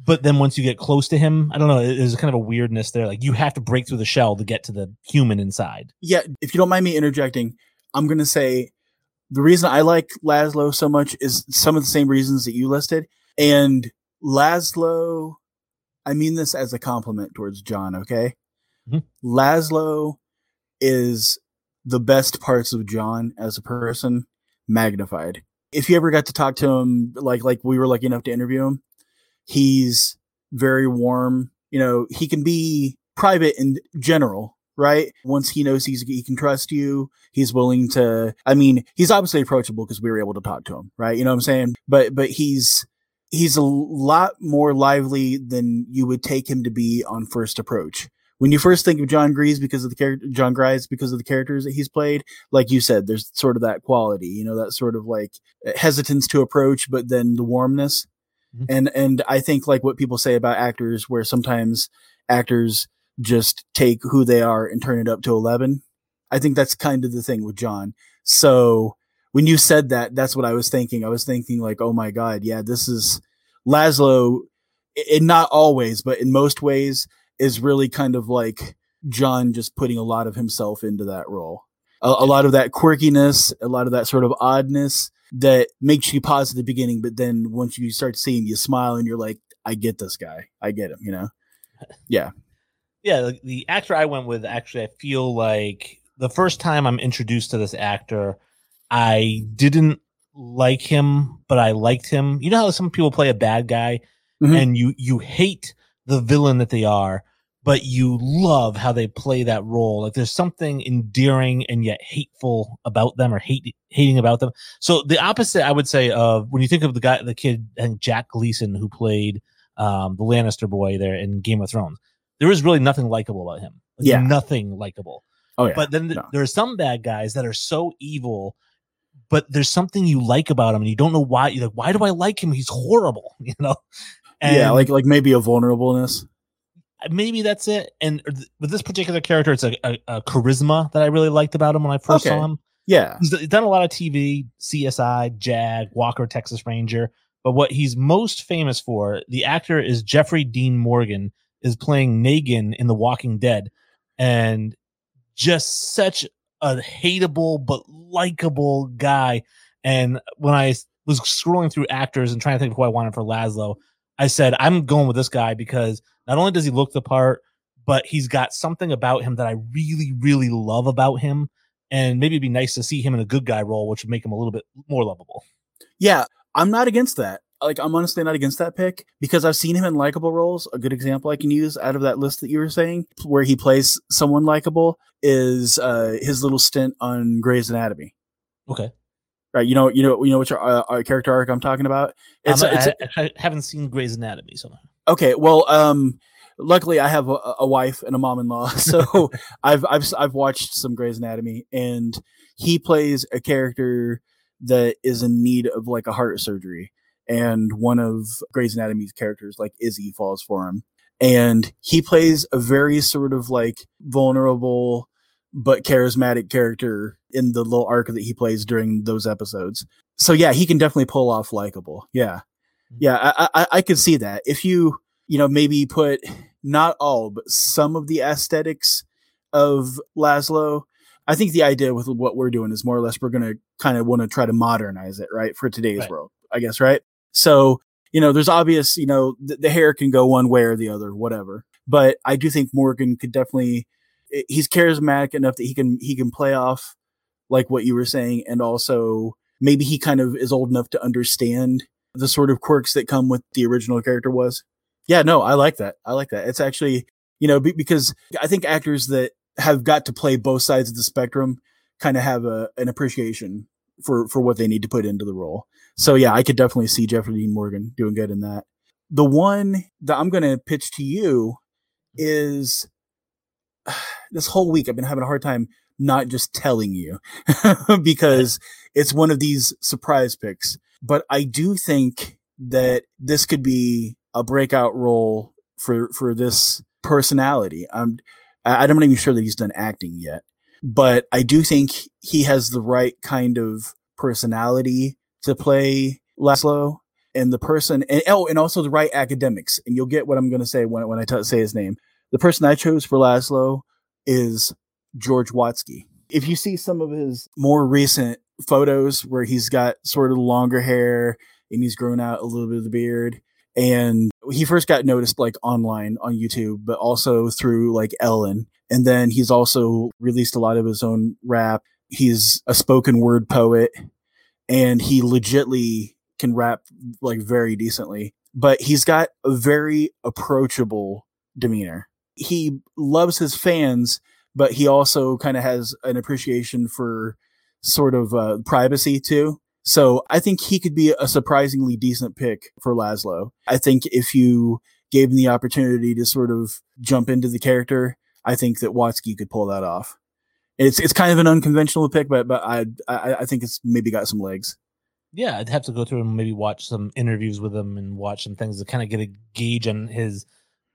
But then once you get close to him, I don't know, there's kind of a weirdness there. Like you have to break through the shell to get to the human inside. Yeah, if you don't mind me interjecting, I'm going to say the reason I like Laszlo so much is some of the same reasons that you listed. And Laszlo, I mean this as a compliment towards John, okay? Mhm. Laszlo is the best parts of John as a person magnified. If you ever got to talk to him, like like we were lucky enough to interview him, he's very warm. You know, he can be private in general, right? Once he knows he's he can trust you, he's willing to. I mean, he's obviously approachable because we were able to talk to him, right? You know what I'm saying? But but he's he's a lot more lively than you would take him to be on first approach. When you first think of Jon Gries because of the character Jon Gries because of the characters that he's played, like you said, there's sort of that quality, you know, that sort of like hesitance to approach, but then the warmness. Mhm. And and I think like what people say about actors where sometimes actors just take who they are and turn it up to 11. I think that's kind of the thing with John. So when you said that, that's what I was thinking. I was thinking like, oh my god, yeah, this is Laszlo. And not always, but in most ways, is really kind of like John just putting a lot of himself into that role. A, a lot of that quirkiness, a lot of that sort of oddness that makes you pause at the beginning, but then once you start seeing, you smile and you're like, I get this guy. I get him. You know? Yeah. yeah the, the actor i went with actually i feel like the first time i'm introduced to this actor i didn't like him but i liked him you know how some people play a bad guy Mhm. and you you hate the villain that they are but you love how they play that role like there's something endearing and yet hateful about them or hate hating about them so the opposite i would say of when you think of the guy the kid and jack gleeson who played um, the lannister boy there in game of thrones there is really nothing likable about him. Like, Yeah. nothing likable. Oh yeah. But then th- no. there are some bad guys that are so evil, but there's something you like about him, and you don't know why. You're like, why do I like him? He's horrible, you know. yeah, like like maybe a vulnerableness. Maybe that's it. And with this particular character, it's a, a, a charisma that I really liked about him when I first Okay. saw him. Yeah. He's done a lot of TV, CSI, Jag, Walker, Texas Ranger. But what he's most famous for, the actor is Jeffrey Dean Morgan, is playing Negan in The Walking Dead, and just such a hateable but likable guy. And when I was scrolling through actors and trying to think of who I wanted for Laszlo, I said I'm going with this guy because not only does he look the part, but he's got something about him that I really, really love about him and maybe it'd be nice to see him in a good guy role, which would make him a little bit more lovable. Yeah, I'm not against that. Like, I'm honestly not against that pick because I've seen him in likable roles. A good example I can use out of that list that you were saying, where he plays someone likable, is uh, his little stint on Grey's Anatomy. Okay, Right? You know, you know, you know which uh, uh, character arc I'm talking about. It's, Um, it's I, I haven't seen Grey's Anatomy, so okay. Well, um, luckily I have a, a wife and a mom-in-law, so I've I've I've watched some Grey's Anatomy, and he plays a character that is in need of like a heart surgery, and one of Grey's Anatomy's characters, like Izzie, falls for him, and he plays a very sort of like vulnerable but charismatic character in the little arc that he plays during those episodes. So yeah, he can definitely pull off likable. Yeah, mm-hmm. yeah, I I, I could see that if you you know maybe put not all but some of the aesthetics of Laszlo. I think the idea with what we're doing is more or less we're going to kind of want to try to modernize it, right, for today's Right. world, I guess, right? So, you know, there's obvious, you know, the, the hair can go one way or the other, whatever. But I do think Morgan could definitely Eh, he's charismatic enough that he can he can play off like what you were saying and also maybe he kind of is old enough to understand the sort of quirks that come with the original character was. Yeah, no, I like that. I like that. It's actually, you know, because I think actors that have got to play both sides of the spectrum kind of have a an appreciation for for what they need to put into the role. So yeah, I could definitely see Jeffrey Dean Morgan doing good in that. The one that I'm going to pitch to you is this whole week I've been having a hard time not just telling you because it's one of these surprise picks. But I do think that this could be a breakout role for for this personality. I'm I'm not even sure that he's done acting yet, but I do think he has the right kind of personality to play Laszlo and the person and oh and also the right academics. And you'll get what I'm going to say when when I t- say his name. The person I chose for Laszlo is George Watsky. If you see some of his more recent photos where he's got sort of longer hair and he's grown out a little bit of the beard, and he first got noticed like online on YouTube, but also through like Ellen. And then he's also released a lot of his own rap. He's a spoken word poet and he legitly can rap like very decently, but he's got a very approachable demeanor. He loves his fans, but he also kind of has an appreciation for sort of uh, privacy too. So I think he could be a surprisingly decent pick for Laszlo. I think if you gave him the opportunity to sort of jump into the character, I think that Watsky could pull that off. It's it's kind of an unconventional pick, but but I I, I think it's maybe got some legs. Yeah, I'd have to go through and maybe watch some interviews with him and watch some things to kind of get a gauge on his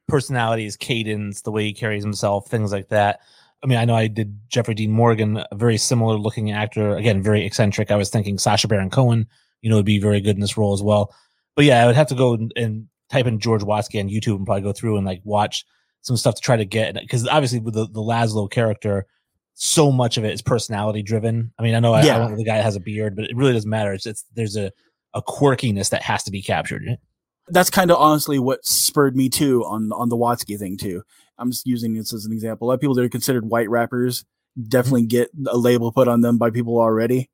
personality, his cadence, the way he carries himself, things like that. I mean, I know I did Jeffrey Dean Morgan, a very similar looking actor, again, very eccentric. I was thinking Sacha Baron Cohen, you know, would be very good in this role as well. But yeah, I would have to go and, and type in George Watsky on YouTube and probably go through and like watch some stuff to try to get because obviously with the, the Laszlo character, so much of it is personality driven. I mean, I know I, Yeah. I the guy that has a beard, but it really doesn't matter. It's, it's there's a a quirkiness that has to be captured. That's kind of honestly what spurred me too on on the Watsky thing too. I'm just using this as an example. A lot of people that are considered white rappers definitely mm-hmm. get a label put on them by people already,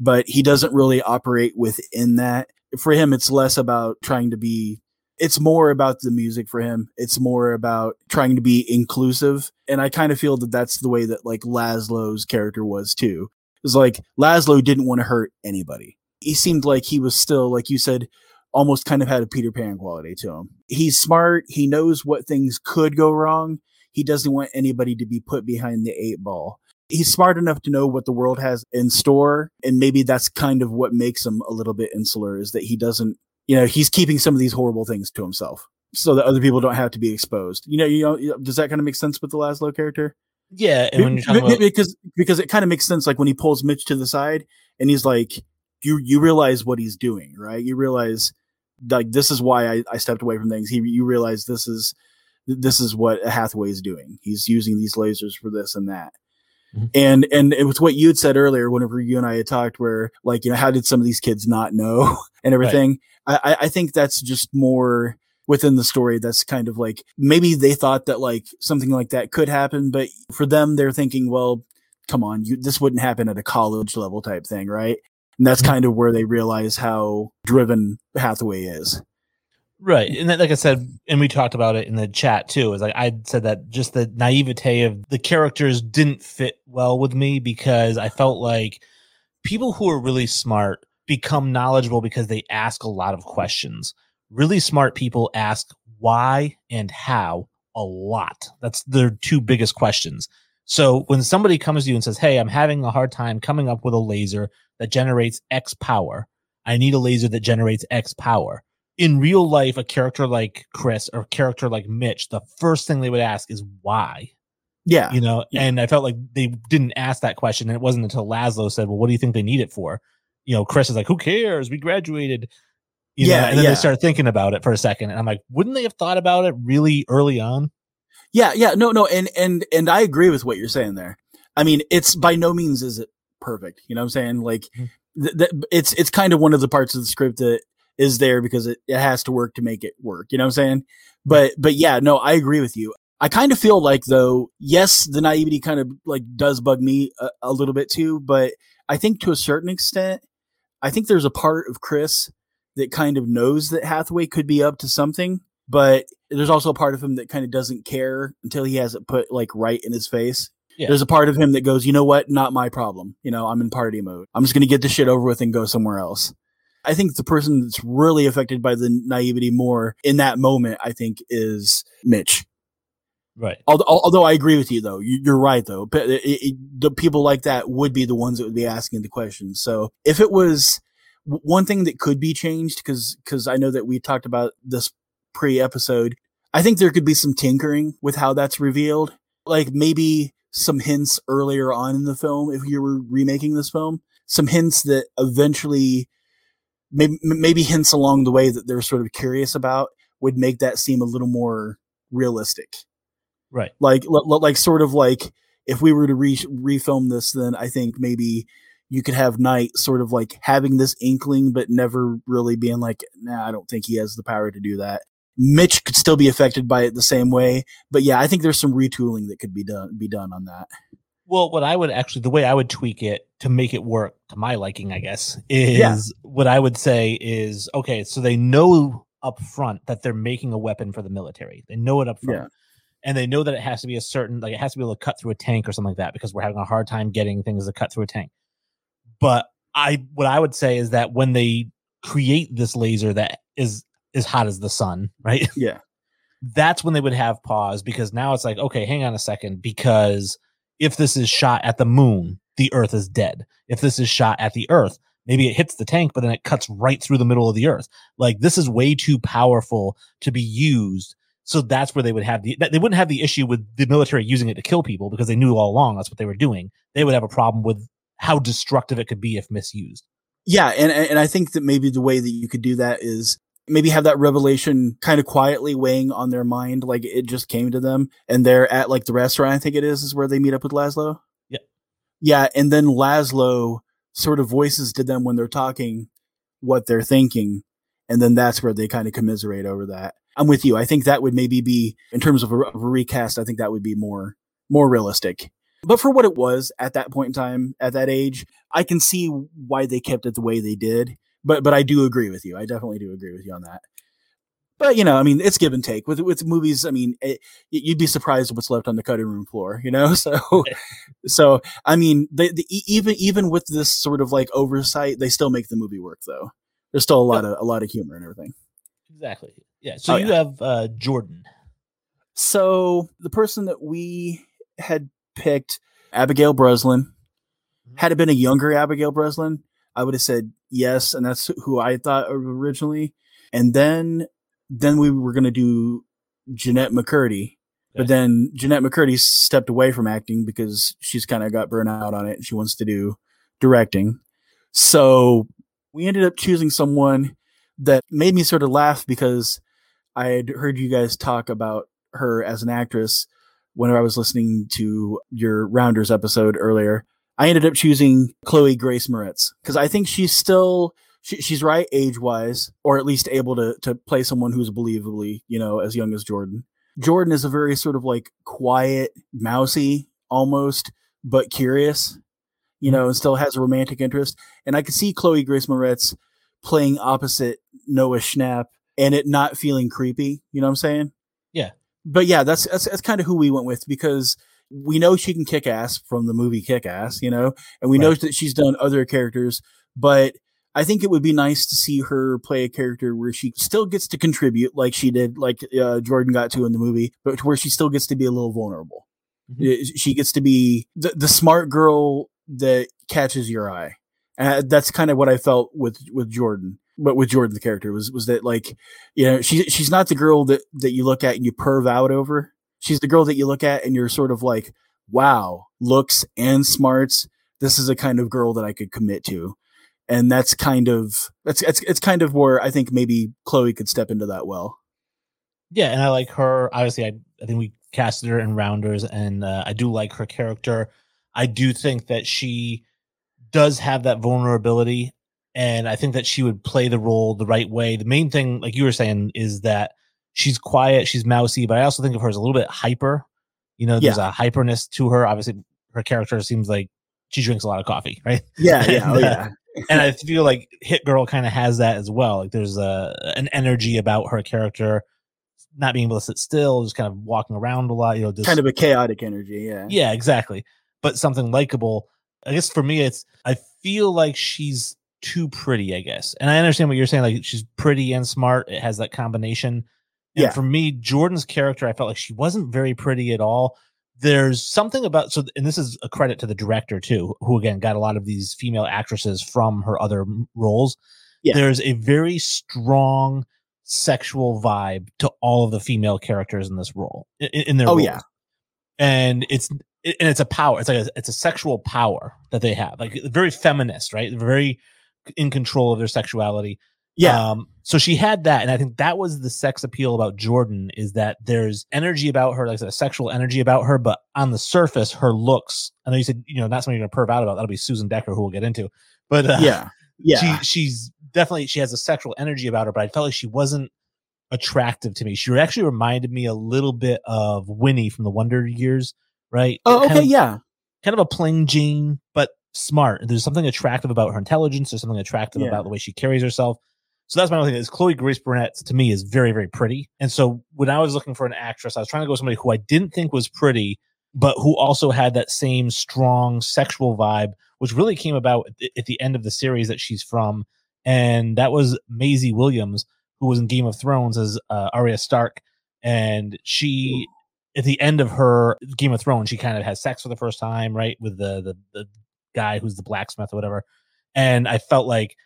but he doesn't really operate within that. For him, it's less about trying to be. It's more about the music for him. It's more about trying to be inclusive, and I kind of feel that that's the way that like Laszlo's character was too. It's like Laszlo didn't want to hurt anybody. He seemed like he was still, like you said, almost kind of had a Peter Pan quality to him. He's smart. He knows what things could go wrong. He doesn't want anybody to be put behind the eight ball. He's smart enough to know what the world has in store. And maybe that's kind of what makes him a little bit insular is that he doesn't, you know, he's keeping some of these horrible things to himself so that other people don't have to be exposed. You know, you know, does that kind of make sense with the Laszlo character? Yeah, and when you're talking Be- about because because it kind of makes sense like when he pulls Mitch to the side and he's like you you realize what he's doing right you realize like this is why I, I stepped away from things. He you realize this is this is what Hathaway is doing. He's using these lasers for this and that. Mhm. and and it was what you had said earlier whenever you and I had talked where like you know how did some of these kids not know and everything? I I I think that's just more within the story that's kind of like maybe they thought that like something like that could happen but for them they're thinking well come on you this wouldn't happen at a college level type thing right and that's Mhm. kind of where they realize how driven hathaway is Right. And that, like I said, and we talked about it in the chat too, is like I said that just the naivete of the characters didn't fit well with me because I felt like people who are really smart become knowledgeable because they ask a lot of questions. Really smart people ask why and how a lot. That's their two biggest questions. So when somebody comes to you and says, Hey, I'm having a hard time coming up with a laser that generates X power, I need a laser that generates X power in real life, a character like Chris or a character like Mitch, the first thing they would ask is why. yeah You know, Yeah. and I felt like they didn't ask that question. And it wasn't until Laszlo said, Well, what do you think they need it for? You know, Chris is like, Who cares? We graduated. You Yeah, know, and then yeah. they started thinking about it for a second. And I'm like, wouldn't they have thought about it really early on? yeah yeah no no and and and i agree with what you're saying there i mean it's by no means is it perfect you know what i'm saying? Like Mhm. th- th- it's it's kind of one of the parts of the script that is there because it, it has to work to make it work you know what i'm saying? But but yeah no i agree with you. I kind of feel like though yes the naivety kind of like does bug me a, a little bit too but i think to a certain extent i think there's a part of chris that kind of knows that hathaway could be up to something but there's also a part of him that kind of doesn't care until he has it put like right in his face Yeah. there's a part of him that goes, you know what? Not my problem. You know, I'm in party mode. I'm just going to get this shit over with and go somewhere else. I think the person that's really affected by the naivety more in that moment, I think, is Mitch. Right. Although, although I agree with you, though, you, you're right, though. But it, it, the people like that would be the ones that would be asking the questions. So if it was one thing that could be changed, because because I know that we talked about this pre-episode, I think there could be some tinkering with how that's revealed. Like maybe some hints earlier on in the film, if you were remaking this film, some hints that eventually, maybe maybe hints along the way that they're sort of curious about would make that seem a little more realistic. Right. like li- li- like sort of like if we were to re- refilm this then i think maybe you could have knight sort of like having this inkling but never really being like nah i don't think he has the power to do that mitch could still be affected by it the same way but yeah i think there's some retooling that could be done be done on that Well, what I would actually, the way I would tweak it to make it work to my liking, I guess, is Yeah. what I would say is okay, so they know up front that they're making a weapon for the military. They know it up front. Yeah. And they know that it has to be a certain, like it has to be able to cut through a tank or something like that because we're having a hard time getting things to cut through a tank. But I, what I would say is that when they create this laser that is as hot as the sun, right? yeah that's when they would have pause because now it's like, okay, hang on a second, because if this is shot at the moon, the earth is dead. If this is shot at the earth, maybe it hits the tank, but then it cuts right through the middle of the earth. Like this is way too powerful to be used. So that's where they would have the they wouldn't have the issue with the military using it to kill people because they knew all along that's what they were doing. They would have a problem with how destructive it could be if misused. Yeah, and and I think that maybe the way that you could do that is maybe have that revelation kind of quietly weighing on their mind, like it just came to them, and they're at like the restaurant. I think it is is where they meet up with Laszlo. Yeah, yeah, and then Laszlo sort of voices to them when they're talking what they're thinking, and then that's where they kind of commiserate over that. I'm with you. I think that would maybe be in terms of a, of a recast. I think that would be more more realistic. But for what it was at that point in time, at that age, I can see why they kept it the way they did. But but I do agree with you. I definitely do agree with you on that. But you know, I mean, it's give and take with with movies. I mean, it, you'd be surprised what's left on the cutting room floor. You know, so so I mean, the, the, even even with this sort of like oversight, they still make the movie work. Though there's still a lot of a lot of humor and everything. Exactly. Yeah. So oh, you yeah. have uh, Jordan. So the person that we had picked, Abigail Breslin, mm-hmm. had it been a younger Abigail Breslin, I would have said yes, and that's who I thought originally. And then then we were going to do Jennette McCurdy, okay. but then Jennette McCurdy stepped away from acting because she's kind of got burnt out on it and she wants to do directing. So we ended up choosing someone that made me sort of laugh because I had heard you guys talk about her as an actress whenever I was listening to your Rounders episode earlier. I ended up choosing Chloe Grace Moretz because I think she's still she, she's right age wise, or at least able to to play someone who's believably you know as young as Jordan. Jordan is a very sort of like quiet, mousy almost, but curious, you know, and still has a romantic interest. And I could see Chloe Grace Moretz playing opposite Noah Schnapp and it not feeling creepy. You know what I'm saying? Yeah. But yeah, that's that's, that's kind of who we went with because we know she can kick ass from the movie Kick Ass, you know, and we right. know that she's done other characters, but I think it would be nice to see her play a character where she still gets to contribute like she did, like uh, Jordan got to in the movie, but where she still gets to be a little vulnerable. Mm-hmm. She gets to be the, the smart girl that catches your eye. And that's kind of what I felt with, with Jordan but with Jordan the character was was that like you know she she's not the girl that that you look at and you perv out over. She's the girl that you look at and you're sort of like, wow, looks and smarts. This is a kind of girl that I could commit to, and that's kind of that's it's it's kind of where I think maybe Chloe could step into that well. Yeah, and I like her. Obviously, I I think we casted her in Rounders, and uh, I do like her character. I do think that she does have that vulnerability and I think that she would play the role the right way. The main thing, like you were saying, is that she's quiet, she's mousy, but I also think of her as a little bit hyper. You know, there's yeah. a hyperness to her. Obviously, her character seems like she drinks a lot of coffee, right? Yeah, yeah, and, oh, yeah. Uh, and I feel like Hit Girl kind of has that as well. Like there's a an energy about her character, not being able to sit still, just kind of walking around a lot. You know, just, kind of a chaotic energy. Yeah, yeah, exactly. But something likable. I guess for me, it's I feel like she's too pretty, I guess. And I understand what you're saying. Like she's pretty and smart. It has that combination. And yeah. for me, Jordan's character, I felt like she wasn't very pretty at all. There's something about so, and this is a credit to the director too, who again got a lot of these female actresses from her other roles. Yeah. There's a very strong sexual vibe to all of the female characters in this role in, in their oh roles. yeah and it's and it's a power it's like a, it's a sexual power that they have like very feminist right very in control of their sexuality. Yeah. Um, so she had that, and I think that was the sex appeal about Jordan is that there's energy about her, like I said, sexual energy about her, but on the surface, her looks. I know you said you know not something you're gonna perv out about. That'll be Susan Decker, who we'll get into. But uh, yeah, yeah, she, she's definitely she has a sexual energy about her, but I felt like she wasn't attractive to me. She actually reminded me a little bit of Winnie from the Wonder Years, right? Oh, okay, kind of, yeah, kind of a plain Jane, but smart. There's something attractive about her intelligence. There's something attractive yeah. about the way she carries herself. So that's my only thing is Chloe Grace Burnett to me is very, very pretty. And so when I was looking for an actress, I was trying to go with somebody who I didn't think was pretty, but who also had that same strong sexual vibe, which really came about at the end of the series that she's from. And that was Maisie Williams, who was in Game of Thrones as uh, Arya Stark. And she, at the end of her Game of Thrones, she kind of has sex for the first time, right? With the, the, the guy who's the blacksmith or whatever. and I felt like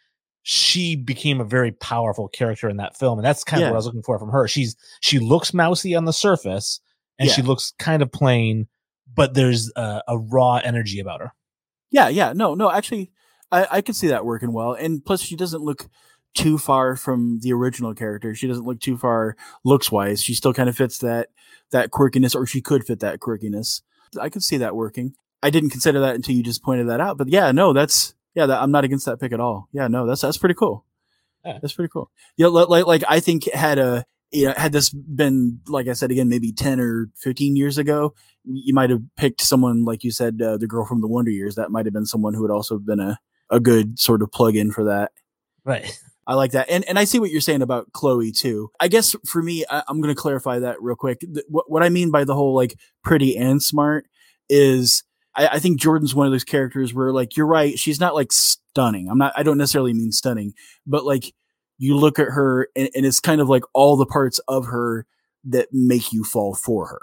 she became a very powerful character in that film, and that's kind of Yeah. what I was looking for from her. She's she looks mousy on the surface, and she looks kind of plain, but there's a, a raw energy about her. Yeah, yeah. No, no, actually I, I could see that working well. And plus she doesn't look too far from the original character. She doesn't look too far looks wise. She still kind of fits that that quirkiness, or she could fit that quirkiness. I could see that working. I didn't consider that until you just pointed that out. But yeah, no, that's yeah, that, I'm not against that pick at all. Yeah, no, that's that's pretty cool. Yeah. That's pretty cool. Yeah, li- like like I think had a you know had this been like I said again maybe ten or fifteen years ago, you might have picked someone like you said uh, the girl from the Wonder Years. That might have been someone who would also have been a a good sort of plug in for that. Right. I like that, and and I see what you're saying about Chloe too. I guess for me, I, I'm going to clarify that real quick. Th- what what I mean by the whole like pretty and smart is I, I think Jordan's one of those characters where like you're right, she's not like stunning. I'm not. I don't necessarily mean stunning, but like you look at her and, and it's kind of like all the parts of her that make you fall for her,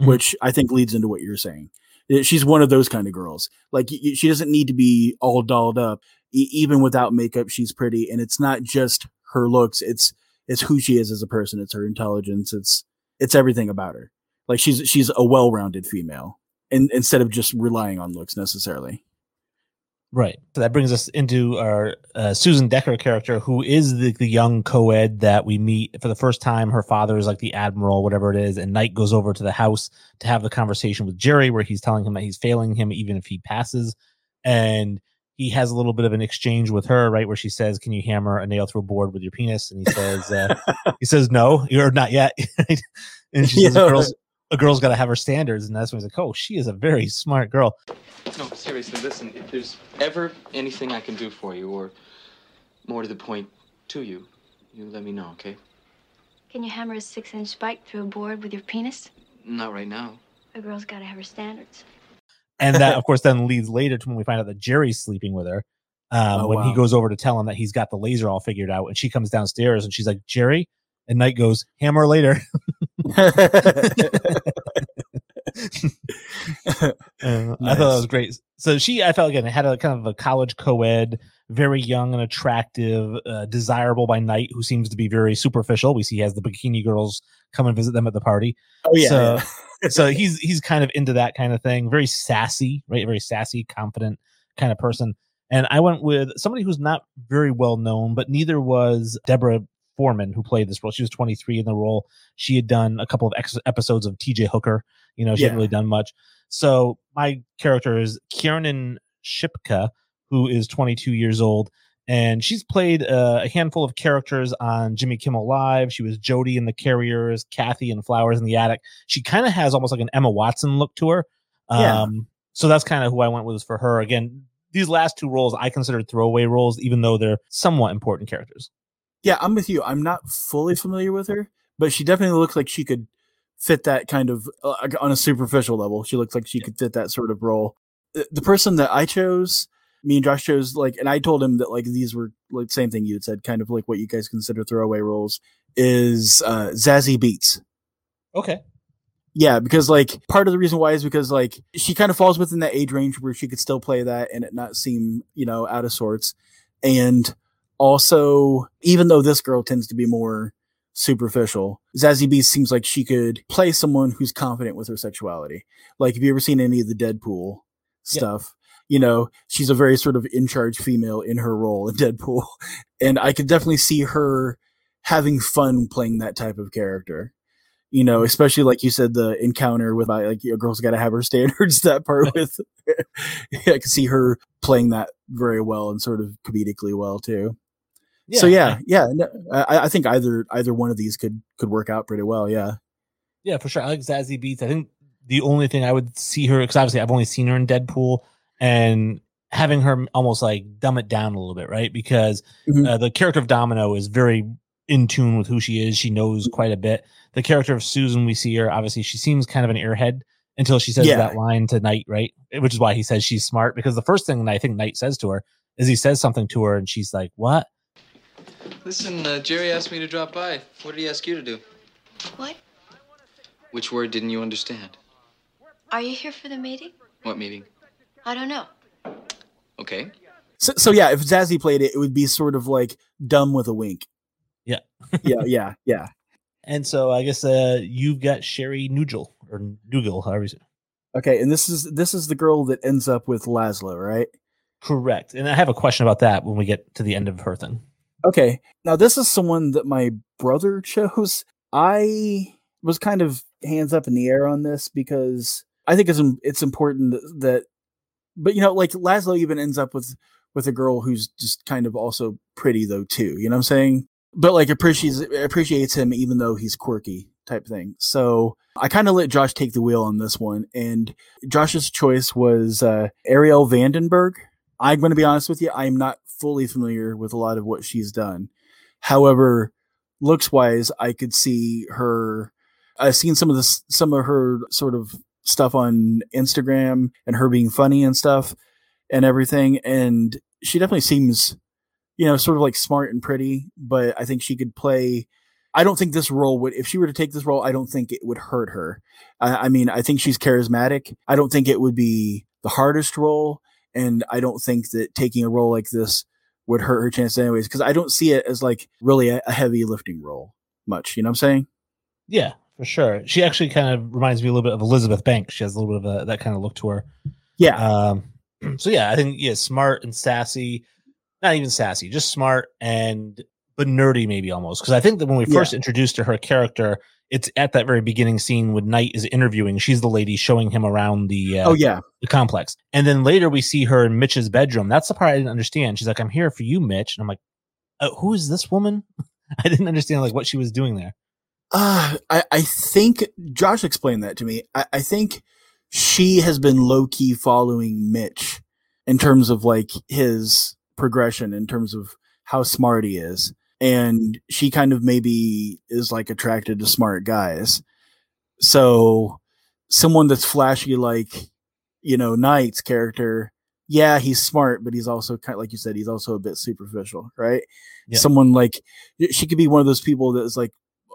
Mhm. which I think leads into what you're saying. Uh, She's one of those kind of girls. Like she doesn't need to be all dolled up e- even without makeup she's pretty and it's not just her looks it's it's who she is as a person it's her intelligence it's it's everything about her like she's she's a well-rounded female and instead of just relying on looks necessarily Right. So that brings us into our uh, Susan Decker character, who is the, the young co-ed that we meet for the first time. Her father is like the admiral, whatever it is, and Knight goes over to the house to have the conversation with Jerry, where he's telling him that he's failing him even if he passes, and he has a little bit of an exchange with her, right, where she says, "Can you hammer a nail through a board with your penis?" And he says, uh, "He says no, you're not yet." and she says, Yeah. "A girl's a girl's got to have her standards," and that's when he's like, "Oh, she is a very smart girl." No, seriously, listen. If there's ever anything I can do for you, or more to the point, to you, you let me know, okay? Can you hammer a six inch spike through a board with your penis? Not right now. A girl's gotta have her standards. and that of course then leads later to when we find out that Jerry's sleeping with her. Um, Oh, when he goes over to tell him that he's got the laser all figured out, and she comes downstairs and she's like, "Jerry," and Knight goes, "Hammer later." Uh, I thought that was great. So she, I felt again, had a kind of a college co-ed, very young and attractive, uh, desirable by night, who seems to be very superficial. We see he has the bikini girls come and visit them at the party. oh yeah, So- yeah. so he's he's kind of into that kind of thing. Very sassy, right? Very sassy, confident kind of person. And I went with somebody who's not very well known, but neither was Deborah Foreman, who played this role. She was 23 in the role. She had done a couple of ex- episodes of TJ Hooker. You know, she hadn't really done much. So my character is Kiernan Shipka, who is 22 years old. And she's played uh, a handful of characters on Jimmy Kimmel Live. She was Jody in The Carriers, Kathy in Flowers in the Attic. She kind of has almost like an Emma Watson look to her. Yeah. Um, so that's kind of who I went with for her. Again, these last two roles I considered throwaway roles, even though they're somewhat important characters. Yeah, I'm with you. I'm not fully familiar with her, but she definitely looks like she could fit that kind of uh, on a superficial level. She looks like she could fit that sort of role. The, the person that I chose, me and Josh chose, like, and I told him that like these were like same thing you had said, kind of like what you guys consider throwaway roles, is uh, Zazie Beetz. Okay. Yeah, because like part of the reason why is because like she kind of falls within that age range where she could still play that and it not seem, you know, out of sorts. And also, even though this girl tends to be more superficial, Zazie Beetz seems like she could play someone who's confident with her sexuality. Like, have you ever seen any of the Deadpool Yeah. stuff? You know, she's a very sort of in charge female in her role in Deadpool. And I could definitely see her having fun playing that type of character you know, mm-hmm. especially like you said, the encounter with uh, like a girl's got to have her standards. That part with, yeah, I can see her playing that very well and sort of comedically well too. So yeah, yeah, no, I, I think either either one of these could could work out pretty well. Yeah, Yeah, for sure. I like Zazie Beetz. I think the only thing I would see her because obviously I've only seen her in Deadpool and having her almost like dumb it down a little bit, right? Because Mhm. uh, the character of Domino is very in tune with who she is. She knows quite a bit. The character of Susan, we see her obviously she seems kind of an airhead until she says Yeah. that line to Knight, right? Which is why he says she's smart because the first thing that I think Knight says to her is he says something to her and she's like, "What?" Listen, uh, Jerry asked me to drop by. What did he ask you to do? What? Which word didn't you understand? Are you here for the meeting? What meeting? I don't know. Okay. So, so yeah, if Zazie played it, it would be sort of like dumb with a wink. Yeah. yeah, yeah, yeah. And so I guess uh, you've got Sherry Nugel or Dougal, however you say. Okay, and this is this is the girl that ends up with Laszlo, right? Correct. And I have a question about that when we get to the end of her thing. Okay. Now this is someone that my brother chose. I was kind of hands up in the air on this because I think it's it's important that, that but you know, like Laszlo even ends up with with a girl who's just kind of also pretty though too. You know what I'm saying? But like appreciates appreciates him even though he's quirky type thing. So I kind of let Josh take the wheel on this one, and Josh's choice was uh, Arielle Vandenberg. I'm going to be honest with you, I'm not fully familiar with a lot of what she's done. However, looks wise, I could see her. I've seen some of this, some of her sort of stuff on Instagram and her being funny and stuff and everything. And she definitely seems, you know, sort of like smart and pretty, but I think she could play. I don't think this role would, if she were to take this role, I don't think it would hurt her. I, I mean, I think she's charismatic. I don't think it would be the hardest role. And I don't think that taking a role like this would hurt her chance anyways, because I don't see it as like really a, a heavy lifting role much. You know what I'm saying? Yeah, for sure. She actually kind of reminds me a little bit of Elizabeth Banks. She has a little bit of a, that kind of look to her. Yeah. Um, so yeah, I think yeah, smart and sassy. Not even sassy, just smart and but nerdy maybe almost. Because I think that when we first Yeah. introduced to her character, it's at that very beginning scene when Knight is interviewing. She's the lady showing him around the uh, Oh, yeah. the complex, and then later we see her in Mitch's bedroom. That's the part I didn't understand. She's like, "I'm here for you, Mitch," and I'm like, uh, "Who is this woman?" I didn't understand like what she was doing there. Uh, I, I think Josh explained that to me. I, I think she has been low key following Mitch in terms of like his progression, in terms of how smart he is. And she kind of maybe is like attracted to smart guys. So someone that's flashy like, you know, Knight's character, yeah, he's smart, but he's also kind of like you said, he's also a bit superficial, right? Yeah. Someone like she could be one of those people that is like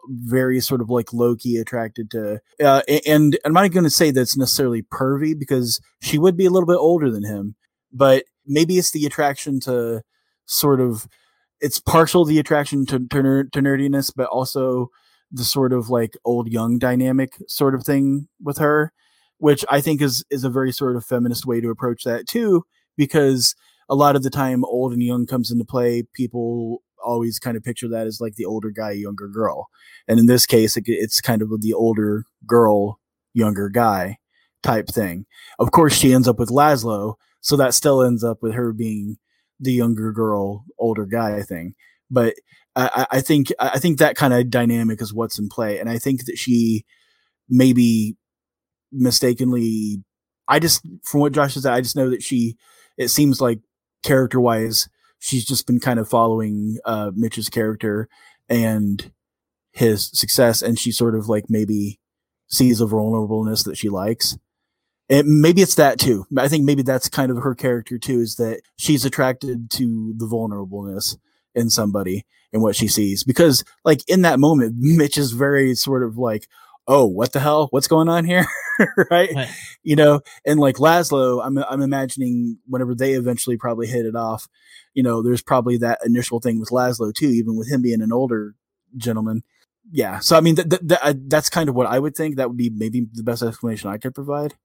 very sort of like low key attracted to, uh, and I'm not going to say that's necessarily pervy because she would be a little bit older than him, but maybe it's the attraction to sort of, it's partial the attraction to to, ner- to nerdiness, but also the sort of like old young dynamic sort of thing with her, which I think is is a very sort of feminist way to approach that too, because a lot of the time old and young comes into play, people always kind of picture that as like the older guy, younger girl. And in this case, it, it's kind of the older girl, younger guy type thing. Of course, she ends up with Laszlo, so that still ends up with her being the younger girl, older guy thing. But I, I think I think that kind of dynamic is what's in play, and I think that she maybe mistakenly. I just, from what Josh said, I just know that she. It seems like character wise, she's just been kind of following uh, Mitch's character and his success, and she sort of like maybe sees a vulnerableness that she likes. And maybe it's that too. I think maybe that's kind of her character too, is that she's attracted to the vulnerableness in somebody and what she sees. Because like in that moment, Mitch is very sort of like, oh, what the hell? What's going on here? right? Right. You know, and like Laszlo, I'm I'm imagining whenever they eventually probably hit it off, you know, there's probably that initial thing with Laszlo too, even with him being an older gentleman. Yeah. So I mean, th- th- th- I- that's kind of what I would think. That would be maybe the best explanation I could provide.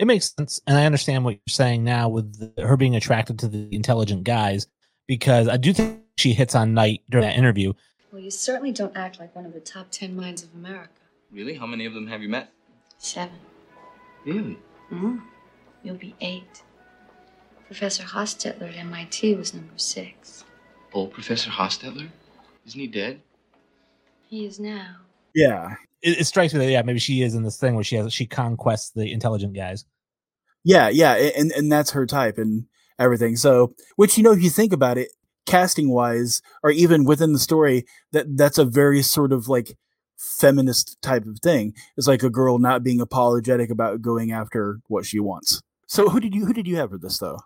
It makes sense, and I understand what you're saying now with the, her being attracted to the intelligent guys because I do think she hits on Knight during that interview. Well, you certainly don't act like one of the top ten minds of America. Really? How many of them have you met? Seven. Really? Mm-hmm. You'll be eight. Professor Hostetler at MIT was number six. Old Professor Hostetler? Isn't he dead? He is now. Yeah. It, it strikes me that yeah, maybe she is in this thing where she has she conquests the intelligent guys. Yeah, yeah, and and that's her type and everything. So, which you know, if you think about it, casting wise, or even within the story, that that's a very sort of like feminist type of thing. It's like a girl not being apologetic about going after what she wants. So, who did you who did you have for this though?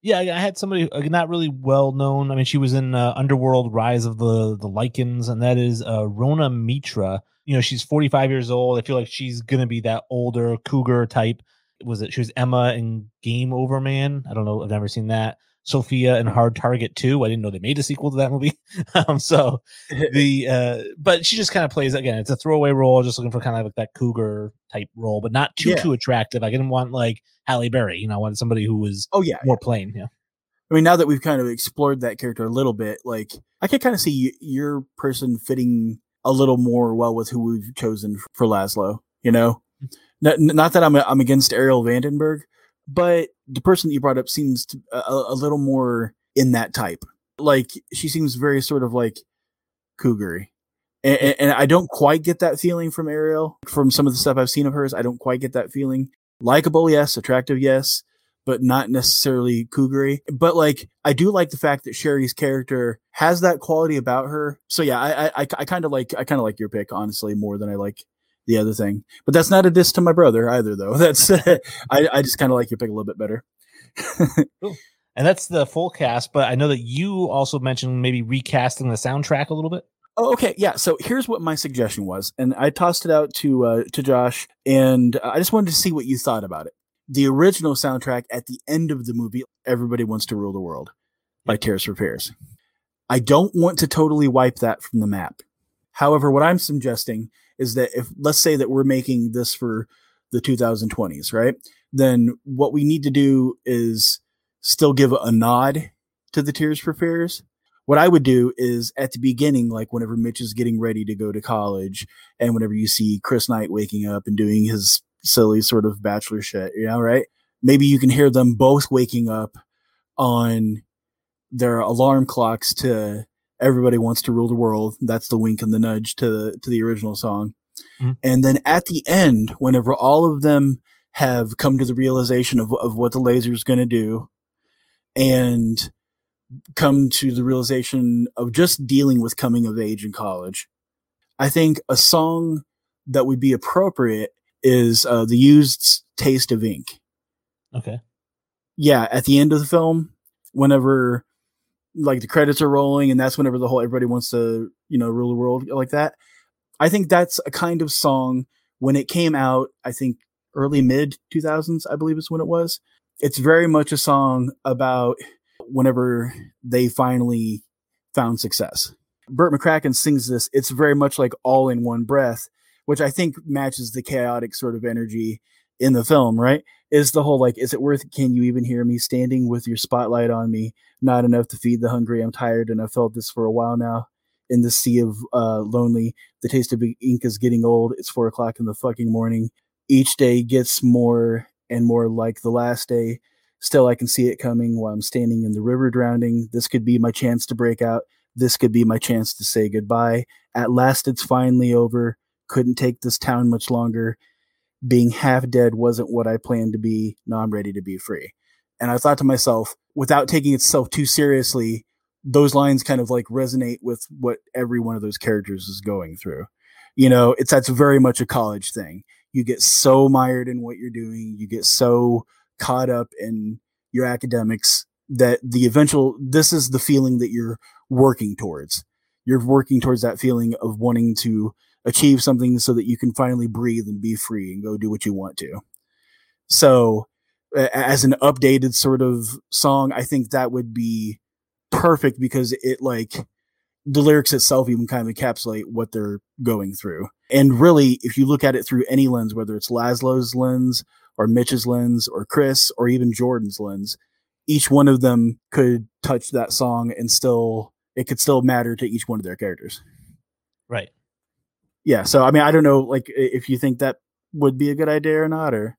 Yeah, I had somebody uh, not really well known. I mean, she was in uh, Underworld: Rise of the the Lycans, and that is uh, Rona Mitra. You know, she's 45 years old. I feel like she's gonna be that older cougar type. Was it? She was Emma in Game Over Man. I don't know. I've never seen that. Sophia and Hard Target 2. I didn't know they made a sequel to that movie. um, so the uh but she just kind of plays again, it's a throwaway role, just looking for kind of like that cougar type role, but not too Yeah. too attractive. I didn't want like Halle Berry, you know, I wanted somebody who was Oh yeah. more plain, yeah. I mean, now that we've kind of explored that character a little bit, like I can kind of see y- your person fitting a little more well with who we've chosen for Laszlo. You know, not, not that I'm I'm against Arielle Vandenberg, but the person that you brought up seems to, a, a little more in that type. Like she seems very sort of like cougary. And, and- and I don't quite get that feeling from Arielle from some of the stuff I've seen of hers. I don't quite get that feeling. Likable, yes. Attractive, yes but not necessarily cougary. But like, I do like the fact that Sherry's character has that quality about her. So yeah, I I, I, kind of like I kind of like your pick honestly more than I like the other thing. But that's not a diss to my brother either, though. That's I I just kind of like your pick a little bit better. And that's the full cast, but I know that you also mentioned maybe recasting the soundtrack a little bit. Oh, okay, yeah. So here's what my suggestion was, and I tossed it out to uh, to Josh, and I just wanted to see what you thought about it. The original soundtrack at the end of the movie, "Everybody Wants to Rule the World" by Tears for Fears. I don't want to totally wipe that from the map. However, what I'm suggesting is that if let's say that we're making this for the 2020s, right? Then what we need to do is still give a nod to the Tears for Fears. What I would do is at the beginning, like whenever Mitch is getting ready to go to college, and whenever you see Chris Knight waking up and doing his silly sort of bachelor shit, you know, right? Maybe you can hear them both waking up on their alarm clocks to everybody wants to rule the world. That's the wink and the nudge to to the original song. Mhm. And then at the end, whenever all of them have come to the realization of, of what the laser is going to do and come to the realization of just dealing with coming of age in college, I think a song that would be appropriate is uh, the used taste of ink Okay. yeah, at the end of the film, whenever like the credits are rolling, and that's whenever the whole everybody wants to you know rule the world like that. I think that's a kind of song when it came out. I think early mid two thousands, I believe is when it was. It's very much a song about whenever they finally found success. Bert McCracken sings this. It's very much like all in one breath, which I think matches the chaotic sort of energy in the film, right? Is the whole like, is it worth? Can you even hear me standing with your spotlight on me? Not enough to feed the hungry. I'm tired and I've felt this for a while now. In the sea of uh, lonely, the taste of ink is getting old. It's four o'clock in the fucking morning. Each day gets more and more like the last day. Still, I can see it coming while I'm standing in the river drowning. This could be my chance to break out. This could be my chance to say goodbye. At last, it's finally over. Couldn't take this town much longer being half dead wasn't what I planned to be. Now I'm ready to be free. And I thought to myself, without taking itself too seriously, those lines kind of like resonate with what every one of those characters is going through. You know, it's that's very much a college thing. You get so mired in what you're doing, you get so caught up in your academics that the eventual this is the feeling that you're working towards. You're working towards that feeling of wanting to achieve something so that you can finally breathe and be free and go do what you want to. So, as an updated sort of song, I think that would be perfect because it like the lyrics itself even kind of encapsulate what they're going through. And really, if you look at it through any lens, whether it's Laszlo's lens or Mitch's lens or Chris or even Jordan's lens, each one of them could touch that song and still it could still matter to each one of their characters Right. Yeah so i mean i don't know like if you think that would be a good idea or not or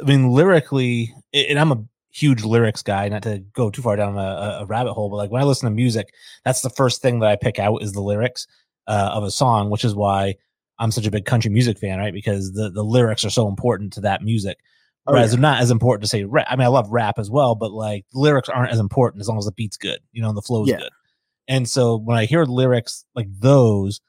I mean, lyrically, and I'm a huge lyrics guy, not to go too far down a, a rabbit hole, but like when I listen to music, that's the first thing that I pick out is the lyrics uh, of a song, which is why I'm such a big country music fan, right? Because the, the lyrics are so important to that music. Oh, Whereas yeah. they're not as important to say rap. I mean, I love rap as well, but like the lyrics aren't as important as long as the beat's good, you know, and the flow's Yeah. good. And so when I hear lyrics like those,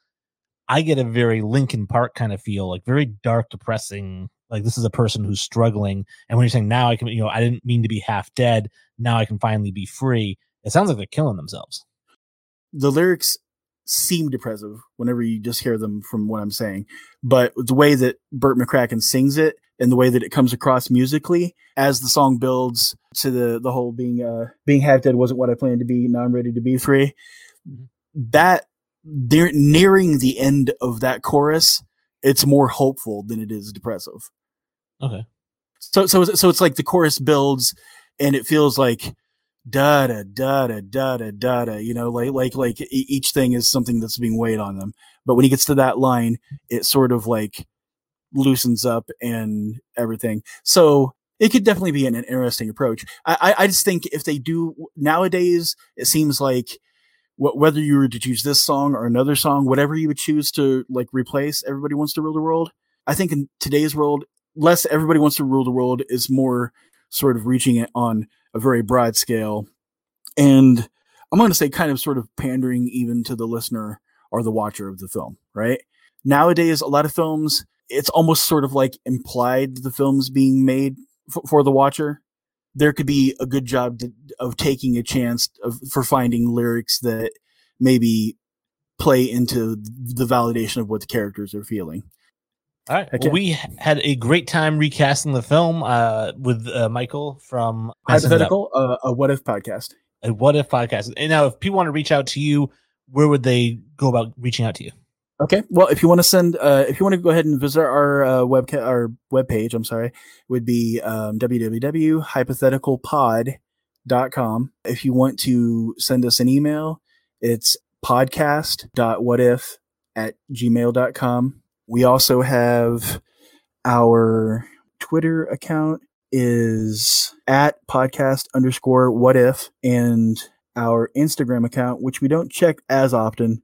I get a very Linkin Park kind of feel, like very dark, depressing. Like this is a person who's struggling. And when you're saying now I can, you know, I didn't mean to be half dead. Now I can finally be free. It sounds like they're killing themselves. the lyrics seem depressive whenever you just hear them from what i'm saying but the way that bert mccracken sings it and the way that it comes across musically as the song builds to the the whole being uh being half dead wasn't what I planned to be. Now I'm ready to be free. Mm-hmm. That near, nearing the end of that chorus, it's more hopeful than it is depressive. Okay. So so so it's like the chorus builds and it feels like da da da da da da da da you know like like like each thing is something that's being weighed on them but when he gets to that line it sort of like loosens up and everything so it could definitely be an, an interesting approach I, I just think if they do nowadays it seems like whether you were to choose this song or another song whatever you would choose to like replace everybody wants to rule the world i think in today's world less everybody wants to rule the world is more sort of reaching it on a very broad scale. And I'm going to say kind of sort of pandering even to the listener or the watcher of the film, right? Nowadays, a lot of films, it's almost sort of like implied the film's being made f- for the watcher. There could be a good job to, of taking a chance of, for finding lyrics that maybe play into the validation of what the characters are feeling. All right. Well, we had a great time recasting the film uh, with uh, Michael from Hypothetical, uh, a What If podcast. A What If podcast. And now, if people want to reach out to you, where would they go about reaching out to you? Okay. Well, if you want to send, uh, if you want to go ahead and visit our uh, web our web page, I'm sorry, would be um, www.hypotheticalpod.com. If you want to send us an email, it's podcast.whatif at gmail.com. We also have our Twitter account is at podcast underscore what if and our Instagram account, which we don't check as often,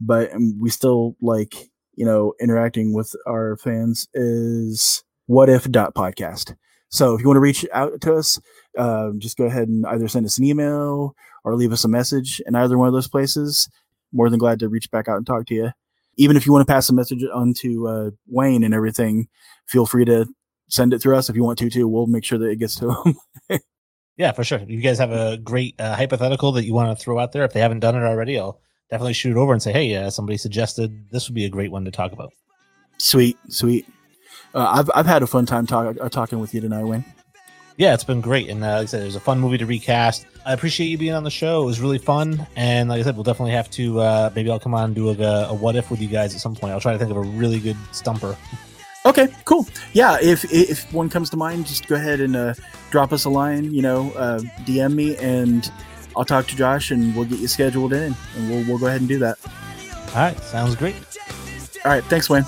but we still like, you know, interacting with our fans is what if dot podcast. So if you want to reach out to us, uh, just go ahead and either send us an email or leave us a message in either one of those places. More than glad to reach back out and talk to you even if you want to pass a message on to uh, Wayne and everything, feel free to send it through us if you want to too. We'll make sure that it gets to him. yeah, for sure. You guys have a great uh, hypothetical that you want to throw out there, if they haven't done it already, I'll definitely shoot it over and say, hey, uh, somebody suggested this would be a great one to talk about. Sweet, sweet. Uh, I've I've had a fun time talk, uh, talking with you tonight, Wayne yeah, it's been great. And uh, like I said, it was a fun movie to recast. I appreciate you being on the show. It was really fun. And like I said, we'll definitely have to, uh, maybe I'll come on and do a, a what if with you guys at some point. I'll try to think of a really good stumper. Okay, cool. Yeah, if if one comes to mind, just go ahead and uh, drop us a line. You know, uh, DM me, and I'll talk to Josh, and we'll get you scheduled in, and we'll we'll go ahead and do that. All right, sounds great. All right, thanks, Wayne.